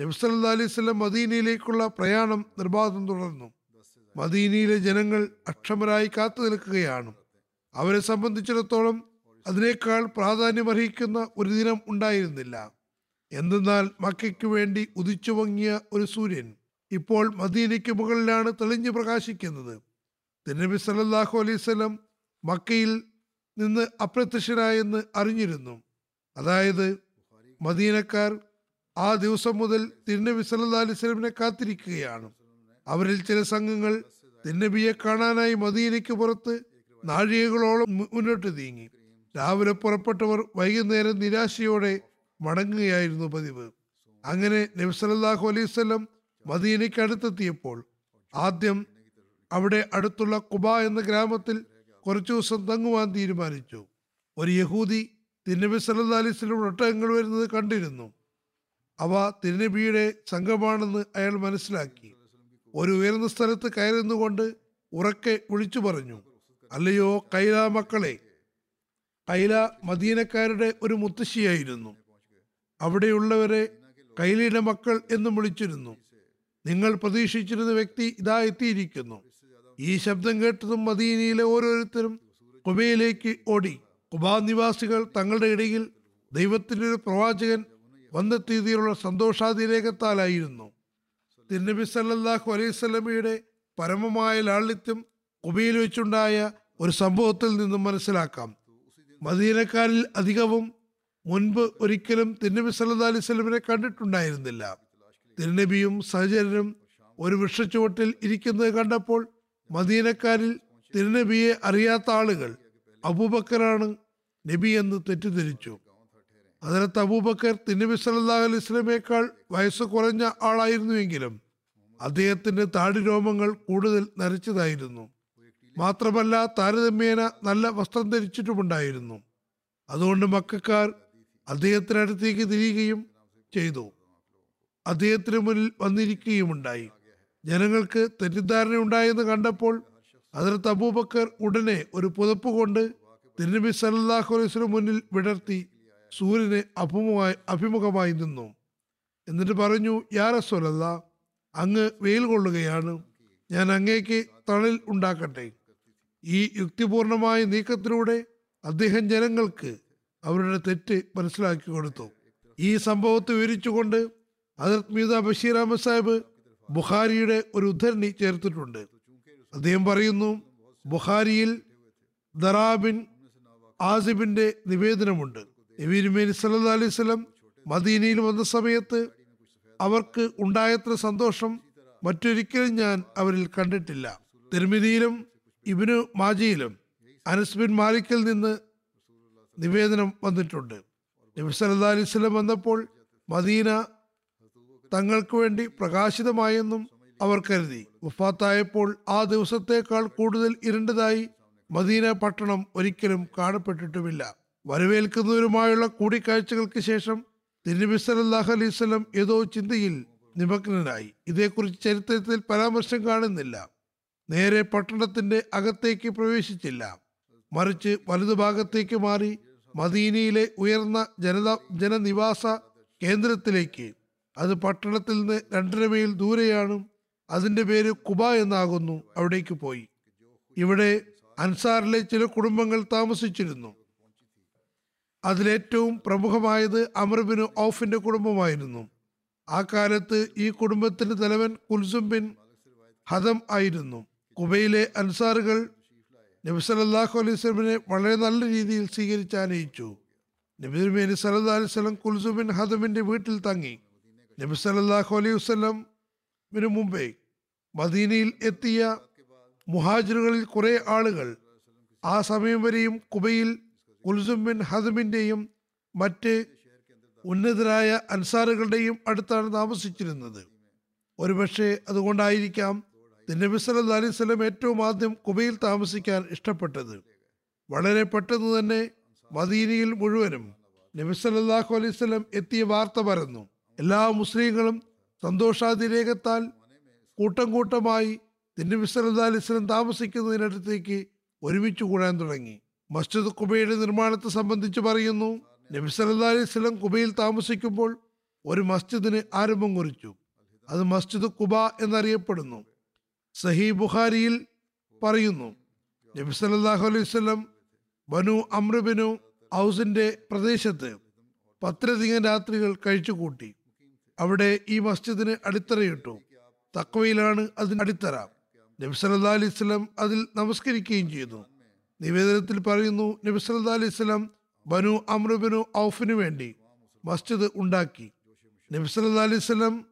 നബി സല്ലല്ലാഹു അലൈഹി വസല്ലം മദീനയിലേക്കുള്ള പ്രയാണം നിർബാധം തുടർന്നു. മദീനയിലെ ജനങ്ങൾ അക്ഷമരായി കാത്തു നിൽക്കുകയാണ്. അവരെ സംബന്ധിച്ചിടത്തോളം അതിനേക്കാൾ പ്രാധാന്യമർഹിക്കുന്ന ഒരു ദിനം ഉണ്ടായിരുന്നില്ല. എന്തെന്നാൽ മക്കയ്ക്ക് വേണ്ടി ഉദിച്ചു പൊങ്ങിയ ഒരു സൂര്യൻ ഇപ്പോൾ മദീനയ്ക്ക് മുകളിലാണ് തെളിഞ്ഞു പ്രകാശിക്കുന്നത്. തിരുനബി സല്ലാഹു അലൈഹി വസല്ലം മക്കയിൽ നിന്ന് അപ്രത്യക്ഷനായെന്ന് അറിഞ്ഞിരുന്നു. അതായത് മദീനക്കാർ ആ ദിവസം മുതൽ തിരുനബി സല്ലാ അലൈഹി വസല്ലമിനെ കാത്തിരിക്കുകയാണ്. അവരിൽ ചില സംഘങ്ങൾ തിരുനബിയെ കാണാനായി മദീനയ്ക്ക് പുറത്ത് നാഴികകളോളം മുന്നോട്ട് നീങ്ങി. രാവിലെ പുറപ്പെട്ടവർ വൈകുന്നേരം നിരാശയോടെ മടങ്ങുകയായിരുന്നു പതിവ്. അങ്ങനെ നബി സല്ലല്ലാഹു അലൈഹി വസല്ലം മദീനയ്ക്ക് അടുത്തെത്തിയപ്പോൾ ആദ്യം അവിടെ അടുത്തുള്ള കുബ എന്ന ഗ്രാമത്തിൽ കുറച്ചു ദിവസം തങ്ങുവാൻ തീരുമാനിച്ചു. ഒരു യഹൂദി തിരുനബി സല്ലാ അലൈഹി വസല്ലം ഒട്ടകങ്ങൾ വരുന്നത് കണ്ടിരുന്നു. അവ തിരുനബിയുടെ സംഘമാണെന്ന് അയാൾ മനസ്സിലാക്കി. ഒരു ഉയർന്ന സ്ഥലത്ത് കയറുന്നുകൊണ്ട് ഉറക്കെ വിളിച്ചു പറഞ്ഞു അല്ലയോ കൈല മക്കളെ കൈല മദീനക്കാരുടെ ഒരു മുത്തശ്ശിയായിരുന്നു. അവിടെയുള്ളവരെ കൈലയുടെ മക്കൾ എന്നും വിളിച്ചിരുന്നു. നിങ്ങൾ പ്രതീക്ഷിച്ചിരുന്ന വ്യക്തി ഇതാ എത്തിയിരിക്കുന്നു. ഈ ശബ്ദം കേട്ടതും മദീനയിലെ ഓരോരുത്തരും കുബയിലേക്ക് ഓടി. കുബാ നിവാസികൾ തങ്ങളുടെ ഇടയിൽ ദൈവത്തിന്റെ ഒരു പ്രവാചകൻ വന്നെത്തിയതിലുള്ള സന്തോഷാതിരേഖത്താലായിരുന്നു തിരുനബി സല്ലല്ലാഹു അലൈഹി സ്വലമയുടെ പരമമായ ലാളിത്യം കുബയിൽ വെച്ചുണ്ടായ ഒരു സംഭവത്തിൽ നിന്നും മനസ്സിലാക്കാം. മദീനക്കാരിൽ അധികവും മുൻപ് ഒരിക്കലും തിരുനബി സല്ലാ അലൈഹി സ്വലമിനെ കണ്ടിട്ടുണ്ടായിരുന്നില്ല. തിരുനബിയും സഹചരനും ഒരു വൃക്ഷച്ചുവട്ടിൽ ഇരിക്കുന്നത് കണ്ടപ്പോൾ മദീനക്കാരിൽ തിരുനബിയെ അറിയാത്ത ആളുകൾ അബൂബക്കറാണ് നബി എന്ന് തെറ്റിദ്ധരിച്ചു. അതിനകത്ത് അബൂബക്കർ തിരുനബി സല്ലല്ലാഹു അലൈഹി സ്വലമേക്കാൾ വയസ്സ് കുറഞ്ഞ ആളായിരുന്നുവെങ്കിലും അദ്ദേഹത്തിന്റെ താടി രോമങ്ങൾ കൂടുതൽ നരച്ചതായിരുന്നു. മാത്രമല്ല താരതമ്യേന നല്ല വസ്ത്രം ധരിച്ചിട്ടുമുണ്ടായിരുന്നു. അതുകൊണ്ട് മക്കാർ അദ്ദേഹത്തിനടുത്തേക്ക് തിരിയുകയും ചെയ്തു. അദ്ദേഹത്തിന് മുന്നിൽ വന്നിരിക്കുകയുമുണ്ടായി. ജനങ്ങൾക്ക് തെറ്റിദ്ധാരണ ഉണ്ടായെന്ന് കണ്ടപ്പോൾ അതിർത്ത് അബൂബക്കർ ഉടനെ ഒരു പുതപ്പ് കൊണ്ട് തിരുനബി സല്ലല്ലാഹു അലൈഹി വസല്ലം മുന്നിൽ വിടർത്തി സൂര്യന് അഭിമുഖമായി അഭിമുഖമായി നിന്നു. എന്നിട്ട് പറഞ്ഞു യാ റസൂലല്ലാ അങ്ങ് വെയിൽ കൊള്ളുകയാണ്. ഞാൻ അങ്ങേക്ക് തണൽ ഉണ്ടാക്കട്ടെ. ഈ യുക്തിപൂർണമായ നീക്കത്തിലൂടെ അദ്ദേഹം ജനങ്ങൾക്ക് അവരുടെ തെറ്റ് മനസ്സിലാക്കി കൊടുത്തു. ഈ സംഭവത്തെ വിവരിച്ചുകൊണ്ട് അതിർത്ത് മീത ബഷീർ അഹമ്മദ് സാഹിബ് ബുഖാരിയുടെ ഒരു ഉദ്ധരണി ചേർത്തിട്ടുണ്ട്. അദ്ദേഹം പറയുന്നു ബുഖാരിയിൽ ദറാബിൻ ആസിബിന്റെ നിവേദനമുണ്ട്. നബീരുമേനി സല്ലാ അലൈഹി മദീനയിൽ വന്ന സമയത്ത് അവർക്ക് ഉണ്ടായത്ര സന്തോഷം മറ്റൊരിക്കലും ഞാൻ അവരിൽ കണ്ടിട്ടില്ല. തിരുമിതിയിലും ഇബിനു മാജിയിലും അനസ്ബിൻ മാലിക്കിൽ നിന്ന് നിവേദനം വന്നിട്ടുണ്ട്. നബി സല്ലാ അലൈഹി വന്നപ്പോൾ മദീന തങ്ങൾക്ക് വേണ്ടി പ്രകാശിതമായെന്നും അവർ കരുതി. വഫാത്തായപ്പോൾ ആ ദിവസത്തേക്കാൾ കൂടുതൽ ഇരുണ്ടതായി മദീന പട്ടണം ഒരിക്കലും കാണപ്പെട്ടിട്ടുമില്ല. വരവേൽക്കുന്നവരുമായുള്ള കൂടിക്കാഴ്ചകൾക്ക് ശേഷം തിരുനബി സല്ലല്ലാഹു അലൈവല്ലം ഏതോ ചിന്തയിൽ നിമഗ്നനായി. ഇതേക്കുറിച്ച് ചരിത്രത്തിൽ പരാമർശം കാണുന്നില്ല. നേരെ പട്ടണത്തിന്റെ അകത്തേക്ക് പ്രവേശിച്ചില്ല. മറിച്ച് വലതുഭാഗത്തേക്ക് മാറി മദീനയിലെ ഉയർന്ന ജനത ജനനിവാസ കേന്ദ്രത്തിലേക്ക് അത് പട്ടണത്തിൽ നിന്ന് രണ്ടര മൈൽ ദൂരെയാണ്. അതിന്റെ പേര് കുബ എന്നാകുന്നു. അവിടേക്ക് പോയി. ഇവിടെ അൻസാറിലെ ചില കുടുംബങ്ങൾ താമസിച്ചിരുന്നു. അതിലേറ്റവും പ്രമുഖമായത് അമർബിന് ഓഫിന്റെ കുടുംബമായിരുന്നു. ആ കാലത്ത് ഈ കുടുംബത്തിന്റെ തലവൻ കുൽസും ബിൻ ഹദം ആയിരുന്നു. കുബയിലെ അൻസാറുകൾ നബി സല്ലല്ലാഹു അലൈഹി വളരെ നല്ല രീതിയിൽ സ്വീകരിച്ച് ആനയിച്ചു. നബി അലൈഹി വസല്ലം കുൽസും ബിൻ ഹദമിന്റെ വീട്ടിൽ തങ്ങി. നബി സല്ലല്ലാഹു അലൈഹി വസല്ലമിന് മുമ്പേ മദീനയിൽ എത്തിയ മുഹാജിറുകളിൽ കുറെ ആളുകൾ ആ സമയം വരെയും കുബയിൽ കുൽസും ബിൻ ഹദമിന്റെയും മറ്റ് ഉന്നതരായ അൻസാറുകളുടെയും അടുത്താണ് താമസിച്ചിരുന്നത്. ഒരുപക്ഷെ അതുകൊണ്ടായിരിക്കാം നബി സല്ലല്ലാഹു അലൈഹി വസല്ലം ഏറ്റവും ആദ്യം കുബയിൽ താമസിക്കാൻ ഇഷ്ടപ്പെട്ടത്. വളരെ പെട്ടെന്ന് തന്നെ മദീനയിൽ മുഴുവനും നബി സല്ലല്ലാഹു അലൈഹി വസല്ലം എത്തിയ വാർത്ത പരന്നു. എല്ലാ മുസ്ലിങ്ങളും സന്തോഷാതിരേകത്താൽ കൂട്ടം കൂട്ടമായി നബി സല്ലല്ലാഹു അലൈഹി താമസിക്കുന്നതിനടുത്തേക്ക് ഒരുമിച്ച് കൂടാൻ തുടങ്ങി. മസ്ജിദ് കുബയുടെ നിർമ്മാണത്തെ സംബന്ധിച്ച് പറയുന്നു നബി വസല്ലം കുബയിൽ താമസിക്കുമ്പോൾ ഒരു മസ്ജിദിന് ആരംഭം കുറിച്ചു. അത് മസ്ജിദ് കുബ എന്നറിയപ്പെടുന്നു. സഹി ബുഖാരിയിൽ പറയുന്നു നബി സല്ലല്ലാഹു അലൈഹി സ്വലം ബനു അമ്രബിനു ഔസിന്റെ പ്രദേശത്ത് പത്തിലധികം രാത്രികൾ കഴിച്ചുകൂട്ടി. അവിടെ ഈ മസ്ജിദിന് അടിത്തറയിട്ടു. തക്വയിലാണ് അതിന് അടിത്തറ. നബി സല്ലല്ലാഹു അലൈഹി വസല്ലം അതിൽ നമസ്കരിക്കുകയും ചെയ്തു. നിവേദനത്തിൽ പറയുന്നു നബി സല്ലല്ലാഹു അലൈഹി വസല്ലം ബനു അമ്രുബിനു ഔഫിനു വേണ്ടി മസ്ജിദ് ഉണ്ടാക്കി. നബി സല്ലല്ലാഹു അലൈഹി വസല്ലം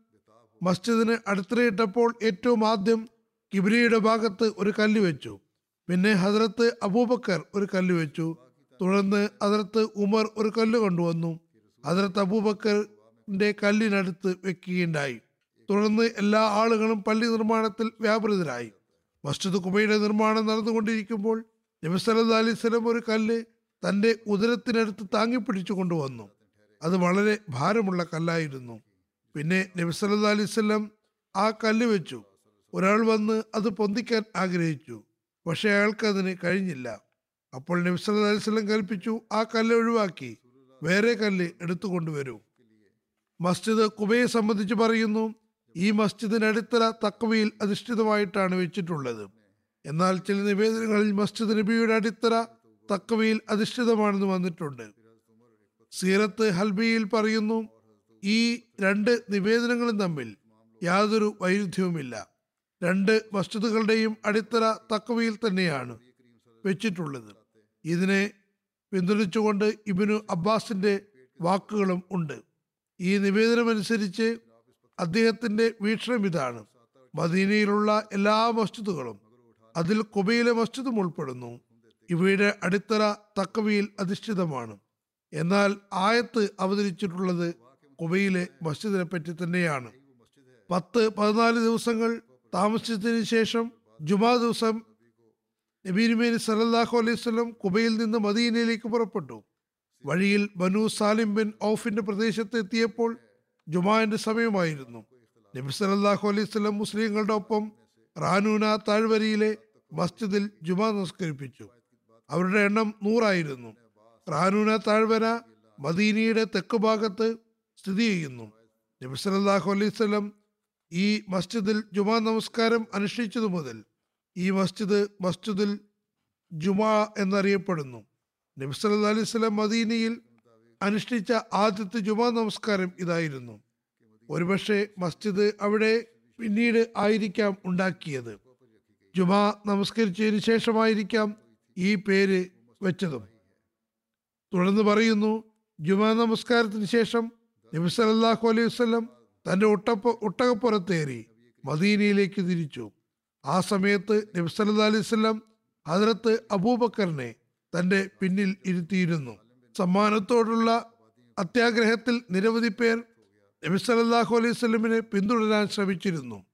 മസ്ജിദിന് അടിത്തറയിട്ടപ്പോൾ ഏറ്റവും ആദ്യം കിബിരിയുടെ ഭാഗത്ത് ഒരു കല്ല് വെച്ചു. പിന്നെ ഹജറത്ത് അബൂബക്കർ ഒരു കല്ല് വെച്ചു. തുടർന്ന് ഹസ്രത്ത് ഉമർ ഒരു കല്ല് കൊണ്ടുവന്നു. ഹസ്രത്ത് അബൂബക്കറിന്റെ കല്ലിനടുത്ത് വെക്കുകയുണ്ടായി. തുടർന്ന് എല്ലാ ആളുകളും പള്ളി നിർമ്മാണത്തിൽ വ്യാപൃതരായി. മസ്ജിദ് കുബയുടെ നിർമ്മാണം നടന്നുകൊണ്ടിരിക്കുമ്പോൾ നബി അലിസ്ലം ഒരു കല്ല് തന്റെ ഉദരത്തിനടുത്ത് താങ്ങിപ്പിടിച്ചു കൊണ്ടുവന്നു. അത് വളരെ ഭാരമുള്ള കല്ലായിരുന്നു. പിന്നെ നബി അലിസ്ലം ആ കല്ല് വെച്ചു. ഒരാൾ വന്ന് അത് പൊന്തിക്കാൻ ആഗ്രഹിച്ചു. പക്ഷെ അയാൾക്കതിന് കഴിഞ്ഞില്ല. അപ്പോൾ നബി അലിസ്ലം കൽപ്പിച്ചു ആ കല്ല് ഒഴിവാക്കി. വേറെ കല്ല് എടുത്തുകൊണ്ടുവരൂ. മസ്ജിദ് കുബയെ സംബന്ധിച്ച് പറയുന്നു ഈ മസ്ജിദിന് അടിത്തറ തക്വയിൽ അധിഷ്ഠിതമായിട്ടാണ് വെച്ചിട്ടുള്ളത്. എന്നാൽ ചില നിവേദനങ്ങളിൽ മസ്ജിദ് നബിയുടെ അടിത്തറ തക്വയിൽ അധിഷ്ഠിതമാണെന്ന് വന്നിട്ടുണ്ട്. സീറത്ത് ഹൽബിയിൽ പറയുന്നു ഈ രണ്ട് നിവേദനങ്ങളും തമ്മിൽ യാതൊരു വൈരുദ്ധ്യവുമില്ല. രണ്ട് മസ്ജിദുകളുടെയും അടിത്തറ തക്വയിൽ തന്നെയാണ് വെച്ചിട്ടുള്ളത്. ഇതിനെ പിന്തുണച്ചുകൊണ്ട് ഇബിനു അബ്ബാസിന്റെ വാക്കുകളും ഉണ്ട്. ഈ നിവേദനമനുസരിച്ച് അദ്ദേഹത്തിന്റെ വീക്ഷണം ഇതാണ്. മദീനയിലുള്ള എല്ലാ മസ്ജിദുകളും അതിൽ കുബയിലെ മസ്ജിദും ഉൾപ്പെടുന്നു. ഇവയുടെ അടിത്തറ തക്കവിയിൽ അധിഷ്ഠിതമാണ്. എന്നാൽ ആയത്ത് അവതരിച്ചിട്ടുള്ളത് കുബയിലെ മസ്ജിദിനെ പറ്റി തന്നെയാണ്. പത്ത് പതിനാല് ദിവസങ്ങൾ താമസിച്ചതിന് ശേഷം ജുമാ ദിവസം നബീനുമേനി സലല്ലാഹു അലൈഹി വസല്ലം കുബയിൽ നിന്ന് മദീനയിലേക്ക് പുറപ്പെട്ടു. വഴിയിൽ ബനു സാലിം ബിൻ ഔഫിന്റെ പ്രദേശത്ത് എത്തിയപ്പോൾ ജുമാന്റെ സമയമായിരുന്നു. നബി സല്ലല്ലാഹു അലൈഹി മുസ്ലിങ്ങളുടെ ഒപ്പം റാനൂന താഴ്വരയിലെ മസ്ജിദിൽ ജുമാ നമസ്കരിപ്പിച്ചു. അവരുടെ എണ്ണം നൂറായിരുന്നു. റാനൂന താഴ്വര മദീനയുടെ തെക്ക് ഭാഗത്ത് സ്ഥിതി ചെയ്യുന്നു. നബി സല്ലല്ലാഹു അലൈഹി ഈ മസ്ജിദിൽ ജുമാ നമസ്കാരം അനുഷ്ഠിച്ചതു മുതൽ ഈ മസ്ജിദ് മസ്ജിദുൽ ജുമാ എന്നറിയപ്പെടുന്നു. നബി സല്ല അലൈഹി വസല്ലം മദീനയിൽ അനുഷ്ഠിച്ച ആദ്യത്തെ ജുമാ നമസ്കാരം ഇതായിരുന്നു. ഒരുപക്ഷെ മസ്ജിദ് അവിടെ പിന്നീട് ആയിരിക്കാം ഉണ്ടാക്കിയത്. ജുമാ നമസ്കരിച്ചതിന് ശേഷമായിരിക്കാം ഈ പേര് വെച്ചതും. തുടർന്ന് പറയുന്നു ജുമാ നമസ്കാരത്തിന് ശേഷം നബി സല്ലാഹു അലൈഹി വസ്ലം തന്റെ ഒട്ടപ്പ ഒട്ടകപ്പുറത്തേറി മദീനയിലേക്ക് തിരിച്ചു. ആ സമയത്ത് നബി സല്ലാ അലൈഹി വസല്ലം ഹജറത്ത് അബൂബക്കറിനെ തന്റെ പിന്നിൽ ഇരുത്തിയിരുന്നു. സമ്മാനത്തോടുള്ള അത്യാഗ്രഹത്തിൽ നിരവധി പേർ നബി സല്ലല്ലാഹു അലൈഹി സ്വലമിനെ പിന്തുടരാൻ ശ്രമിച്ചിരുന്നു.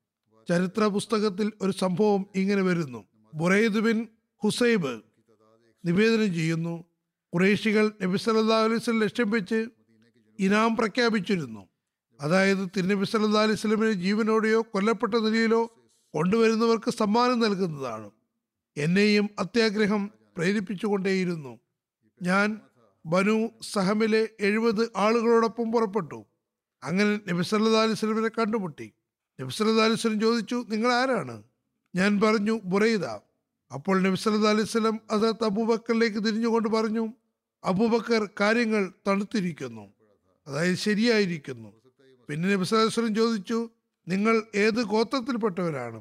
ചരിത്ര പുസ്തകത്തിൽ ഒരു സംഭവം ഇങ്ങനെ വരുന്നു. ബുറൈദ് ബിൻ ഹുസൈബ് നിവേദനം ചെയ്യുന്നു. കുറേശികൾ നബി സല്ലല്ലാഹു അലൈഹി സ്വലം ലക്ഷ്യം വെച്ച് ഇനാം പ്രഖ്യാപിച്ചിരുന്നു. അതായത് തിരുനബി സല്ലാ അലൈഹി സ്വലമിനെ ജീവനോടെയോ കൊല്ലപ്പെട്ട നിലയിലോ കൊണ്ടുവരുന്നവർക്ക് സമ്മാനം നൽകുന്നതാണ്. എന്നെയും അത്യാഗ്രഹം പ്രേരിപ്പിച്ചുകൊണ്ടേയിരുന്നു. ഞാൻ ബനു സഹമിലെ എഴുപത് ആളുകളോടൊപ്പം പുറപ്പെട്ടു. അങ്ങനെ നബി സല്ലല്ലാഹു അലൈഹി വസല്ലമിനെ കണ്ടുമുട്ടി. നബി സല്ലല്ലാഹു അലൈഹി വസല്ലം ചോദിച്ചു നിങ്ങൾ ആരാണ് ഞാൻ പറഞ്ഞു ബുറൈദ. അപ്പോൾ നബി സല്ലല്ലാഹു അലൈഹി വസല്ലം അതത് അബൂബക്കറിലേക്ക് തിരിഞ്ഞുകൊണ്ട് പറഞ്ഞു അബൂബക്കർ കാര്യങ്ങൾ തണുത്തിരിക്കുന്നു. അതായത് ശരിയായിരിക്കുന്നു. പിന്നെ നബി സല്ലല്ലാഹു അലൈഹി വസല്ലം ചോദിച്ചു നിങ്ങൾ ഏത് ഗോത്രത്തിൽപ്പെട്ടവരാണ്?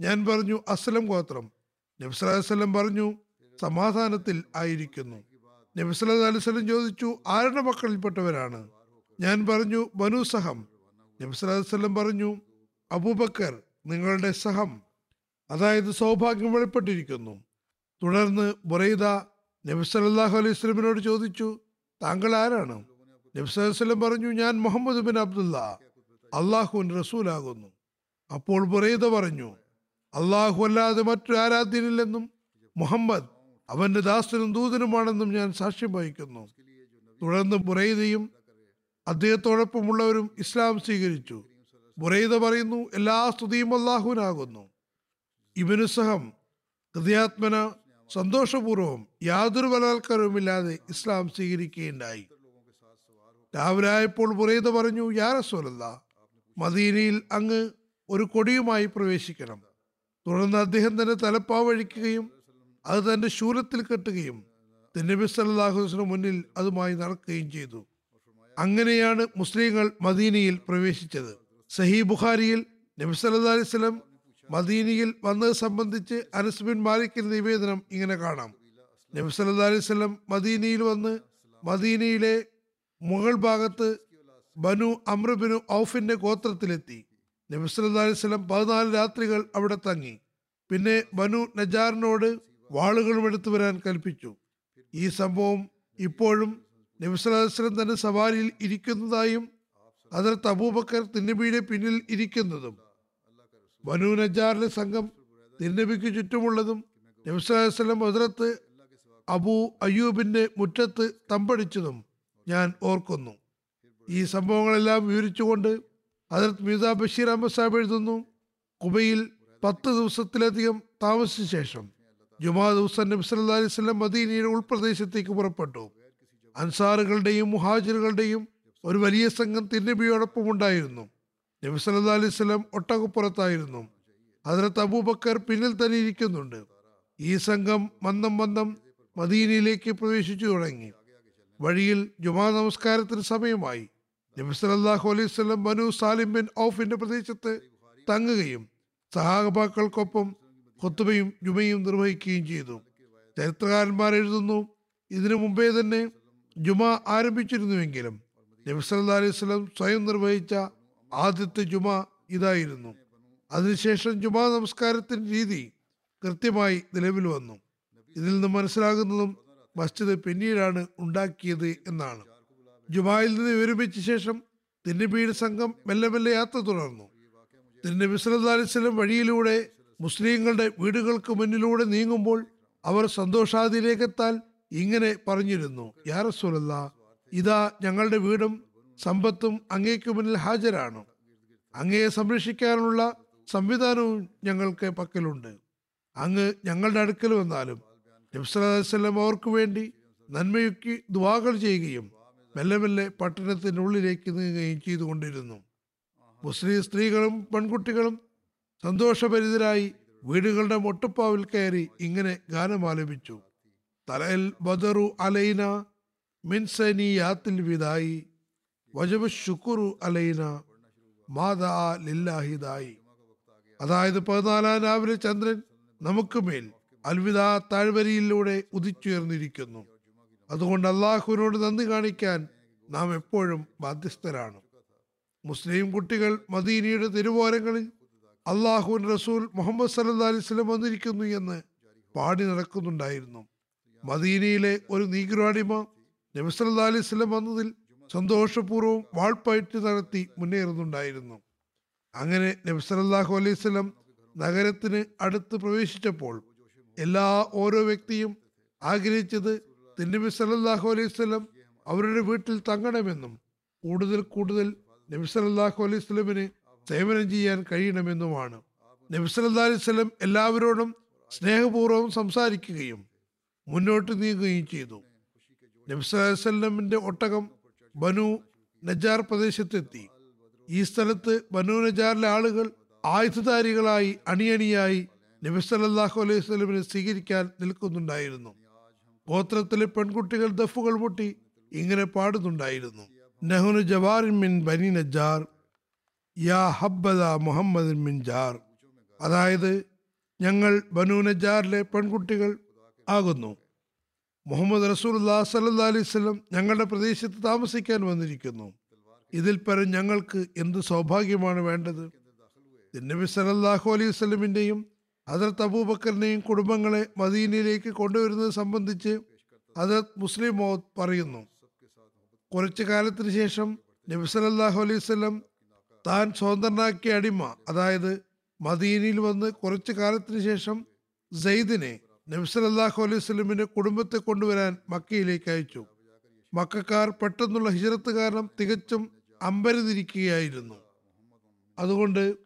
ഞാൻ പറഞ്ഞു അസ്ലം ഗോത്രം. നബി സല്ലല്ലാഹു അലൈഹി വസല്ലം പറഞ്ഞു സമാധാനത്തിൽ ആയിരിക്കുന്നു. നബി സല്ലല്ലാഹു അലൈഹി ചോദിച്ചു ആരുടെ മക്കളിൽപ്പെട്ടവരാണ്? ഞാൻ പറഞ്ഞു ബനു സഹം. നബി സല്ലല്ലാഹു അലൈഹി പറഞ്ഞു അബൂബക്കർ നിങ്ങളുടെ സഹം. അതായത് സൗഭാഗ്യം വെളിപ്പെട്ടിരിക്കുന്നു. തുടർന്ന് ബുറൈദ നബി സല്ലാഹു അലൈഹി സ്വലമിനോട് ചോദിച്ചു താങ്കൾ ആരാണ്? നബി പറഞ്ഞു ഞാൻ മുഹമ്മദ് ബിൻ അബ്ദുല്ല അള്ളാഹുവിൻ റസൂലാകുന്നു. അപ്പോൾ ബുറൈദ പറഞ്ഞു അള്ളാഹു അല്ലാതെ മറ്റൊരു ആരാധ്യനില്ലെന്നും മുഹമ്മദ് അവന്റെ ദാസനും ദൂതനുമാണെന്നും ഞാൻ സാക്ഷ്യം വഹിക്കുന്നു. തുടർന്ന് ബുറൈദയും അദ്ദേഹത്തോടൊപ്പമുള്ളവരും ഇസ്ലാം സ്വീകരിച്ചു. ബുറൈദ പറയുന്നു എല്ലാ സ്തുതിയും അള്ളാഹുവിനാകുന്നു ഇവനു സഹം ഹൃദയാത്മന സന്തോഷപൂർവം യാതൊരു ബലാത്കാരവുമില്ലാതെ ഇസ്ലാം സ്വീകരിക്കുകയുണ്ടായി. രാവിലെ ആയപ്പോൾ ബുറൈദ പറഞ്ഞു യാ റസൂലല്ല മദീനയിൽ അങ്ങ് ഒരു കൊടിയുമായി പ്രവേശിക്കണം. തുടർന്ന് അദ്ദേഹം തന്നെ തലപ്പാവഴിക്കുകയും അത് തന്റെ ശൂലത്തിൽ കെട്ടുകയും നബി വസല്ലം മുന്നിൽ അതുമായി നടക്കുകയും ചെയ്തു. അങ്ങനെയാണ് മുസ്ലിങ്ങൾ മദീനയിൽ പ്രവേശിച്ചത്. സഹി ബുഖാരിയിൽ നബി സല്ലി വസല്ലം മദീനയിൽ വന്നത് സംബന്ധിച്ച് അനസ് ബിൻ നിവേദനം ഇങ്ങനെ കാണാം. നബി സല്ലി വസല്ലം മദീനയിൽ വന്ന് മദീനയിലെ മുഗൾ ഭാഗത്ത് ബനു അമ്രബിനു ഔഫിന്റെ ഗോത്രത്തിലെത്തി. നബി സല്ലാ അലൈഹി വസല്ലം പതിനാല് രാത്രികൾ അവിടെ തങ്ങി. പിന്നെ ബനു നജാറിനോട് വാളുകളും എടുത്തു വരാൻ കൽപ്പിച്ചു. ഈ സംഭവം ഇപ്പോഴും നബി സല്ലല്ലാഹു അലൈഹി വസല്ലം തന്റെ സവാരിയിൽ ഇരിക്കുന്നതായും അതിർത്ത് അബൂബക്കർ തിന്നബിയുടെ പിന്നിൽ ഇരിക്കുന്നതും. ബനു നജാറിലെ സംഘം തിന്നബിക്ക് ചുറ്റുമുള്ളതും നബി സല്ലല്ലാഹു അലൈഹി വസല്ലം ഹസ്രത്ത് അബൂ അയ്യൂബിന്റെ മുറ്റത്ത് തമ്പടിച്ചതും ഞാൻ ഓർക്കുന്നു. ഈ സംഭവങ്ങളെല്ലാം വിവരിച്ചുകൊണ്ട് ഹജരത് മീസ ബഷീർ അഹമ്മദ് സാഹിബ് എഴുതുന്നു കുബയിൽ പത്ത് ദിവസത്തിലധികം താമസിച്ച ശേഷം. ജുമാ ദിവസം നബി സല്ലാ അലൈഹി വസല്ലം മദീനയുടെ ഉൾപ്രദേശത്തേക്ക് പുറപ്പെട്ടു. അൻസാറുകളുടെയും മുഹാജിറുകളുടെയും ഒരു വലിയ സംഘം തിരുനബിയോടൊപ്പം ഉണ്ടായിരുന്നു. നബി സല്ലാ അലൈഹി വസല്ലം ഒട്ടകപ്പുറത്തായിരുന്നു. ഹദ്രത്ത് അബൂബക്കർ പിന്നിൽ തന്നെ ഇരിക്കുന്നുണ്ട്. ഈ സംഘം മന്ദം മന്ദം മദീനയിലേക്ക് പ്രവേശിച്ചു തുടങ്ങി. വഴിയിൽ ജുമാ നമസ്കാരത്തിന് സമയമായി. നബി സല്ലല്ലാഹു അലൈഹി സ്വലം ബനു സാലിം ബിൻ ഔഫിന്റെ പ്രദേശത്ത് തങ്ങുകയും സഹാബാക്കൾക്കൊപ്പം ഖുത്തുബയും ജുമയും നിർവഹിക്കുകയും ചെയ്തു. ചരിത്രകാരന്മാർ എഴുതുന്നു ഇതിനു മുമ്പേ തന്നെ ജുമ ആരംഭിച്ചിരുന്നുവെങ്കിലും നബി അലൈഹി സ്വലം സ്വയം നിർവഹിച്ച ആദ്യത്തെ ജുമ ഇതായിരുന്നു. അതിനുശേഷം ജുമാ നമസ്കാരത്തിന്റെ രീതി കൃത്യമായി നിലവിൽ വന്നു. ഇതിൽ നിന്ന് മനസ്സിലാകുന്നതും മസ്ജിദ് പിന്നീടാണ് ഉണ്ടാക്കിയത് എന്നാണ്. ജുമായിൽ നിന്ന് വിരമിച്ച ശേഷം തിരുനബിയുടെ സംഘം മെല്ലെ മെല്ലെ യാത്ര തുടർന്നു. തിരുനബി സല്ലാ അലൈഹി സ്വലം വഴിയിലൂടെ മുസ്ലിങ്ങളുടെ വീടുകൾക്ക് മുന്നിലൂടെ നീങ്ങുമ്പോൾ അവർ സന്തോഷാതിരേഖത്താൽ ഇങ്ങനെ പറഞ്ഞിരുന്നു യാ റസൂലല്ലാ ഇതാ ഞങ്ങളുടെ വീടും സമ്പത്തും അങ്ങേക്ക് മുന്നിൽ ഹാജരാണ്. അങ്ങയെ സംരക്ഷിക്കാനുള്ള സംവിധാനവും ഞങ്ങൾക്ക് പക്കലുണ്ട്. അങ്ങ് ഞങ്ങളുടെ അടുക്കൽ വന്നാലും നബ്സലം അവർക്ക് വേണ്ടി നന്മയൊക്കെ ദുവാകൾ ചെയ്യുകയും മെല്ലെ മെല്ലെ പട്ടണത്തിനുള്ളിലേക്ക് നീങ്ങുകയും ചെയ്തുകൊണ്ടിരുന്നു. മുസ്ലിം സ്ത്രീകളും പെൺകുട്ടികളും സന്തോഷഭരിതരായി വീടുകളുടെ മൊട്ടുപ്പാവിൽ കയറി ഇങ്ങനെ ഗാനം ആലപിച്ചു തലയിൽ ബദറു അലൈന മിൻസനിയാത്തിൽ വിതായി. വജബ് ശുക്കുറു അലൈന മാതാ ലില്ലാഹിദായി അതായത് പതിനാലാം രാവിലെ ചന്ദ്രൻ നമുക്ക് മേൽ അൽവിദ താഴ്വരയിലൂടെ ഉദിച്ചുയർന്നിരിക്കുന്നു. അതുകൊണ്ട് അള്ളാഹുവിനോട് നന്ദി കാണിക്കാൻ നാം എപ്പോഴും ബാധ്യസ്ഥരാണ്. മുസ്ലിം കുട്ടികൾ മദീനയുടെ തിരുവോരങ്ങളിൽ അള്ളാഹുവിൻ റസൂൽ മുഹമ്മദ് സല്ലാ അലിസ്ലം വന്നിരിക്കുന്നു എന്ന് പാടി നടക്കുന്നുണ്ടായിരുന്നു. മദീനയിലെ ഒരു നീഗ്രാടിമ നബിസല്ലാ അലിസ്ലം വന്നതിൽ സന്തോഷപൂർവം വാൾപ്പയറ്റ് നടത്തി മുന്നേറുന്നുണ്ടായിരുന്നു. അങ്ങനെ നബിസല്ലാഹു അലൈഹി സ്വലം നഗരത്തിന് അടുത്ത് പ്രവേശിച്ചപ്പോൾ എല്ലാ ഓരോ വ്യക്തിയും ആഗ്രഹിച്ചത് തിന്നബി സലല്ലാഹു അലൈഹി സ്വലം അവരുടെ വീട്ടിൽ തങ്ങണമെന്നും കൂടുതൽ കൂടുതൽ നബി അലൈഹി സ്വലമിന് സേവനം ചെയ്യാൻ കഴിയണമെന്നുമാണ്. നബി അലൈഹി സ്വലം എല്ലാവരോടും സ്നേഹപൂർവം സംസാരിക്കുകയും മുന്നോട്ട് നീങ്ങുകയും ചെയ്തു. നബി അലൈഹി വസല്ലമിന്റെ ഒട്ടകം ബനു നജാർ പ്രദേശത്തെത്തി. ഈ സ്ഥലത്ത് ബനു നജാറിലെ ആളുകൾ ആയുധധാരികളായി അണിയണിയായി നബി സല്ലാഹു അലൈഹി സ്വലമിനെ സ്വീകരിക്കാൻ നിൽക്കുന്നുണ്ടായിരുന്നു. ഗോത്രത്തിലെ പെൺകുട്ടികൾ ദഫുകൾ പൊട്ടി ഇങ്ങനെ പാടുന്നുണ്ടായിരുന്നു. നഹുനു ജവാറിൻ മിൻ ബനി നജാർ യാ ഹബ്ബദ മുഹമ്മദ് മിൻ അതായത് ഞങ്ങൾ ബനു നജാറിലെ പെൺകുട്ടികൾ ആകുന്നു. മുഹമ്മദ് റസൂൽ സല്ലാ അലൈഹി സ്വലം ഞങ്ങളുടെ പ്രദേശത്ത് താമസിക്കാൻ വന്നിരിക്കുന്നു. ഇതിൽ പരം ഞങ്ങൾക്ക് എന്ത് സൗഭാഗ്യമാണ് വേണ്ടത്? നബി സലല്ലാഹു അലൈഹി വസ്ലമിന്റെയും ഹജറത്ത് അബൂബക്കറിനെയും കുടുംബങ്ങളെ മദീനയിലേക്ക് കൊണ്ടുവരുന്നത് സംബന്ധിച്ച് ഹജറത് മുസ്ലിം മൗത്ത് പറയുന്നു. കുറച്ചു കാലത്തിന് ശേഷം നബി സലല്ലാഹു അലൈഹി വസ്ലം താൻ സ്വതന്ത്രനാക്കിയ അടിമ അതായത് മദീനയിൽ വന്ന് കുറച്ചു കാലത്തിന് ശേഷം സെയ്ദിനെ നബി സലല്ലാഹു അലൈഹി സ്വലമിന്റെ കുടുംബത്തെ കൊണ്ടുവരാൻ മക്കയിലേക്ക് അയച്ചു. മക്കാർ പെട്ടെന്നുള്ള ഹിജറത്ത് കാരണം തികച്ചും അമ്പരതിരിക്കുകയായിരുന്നു അതുകൊണ്ട്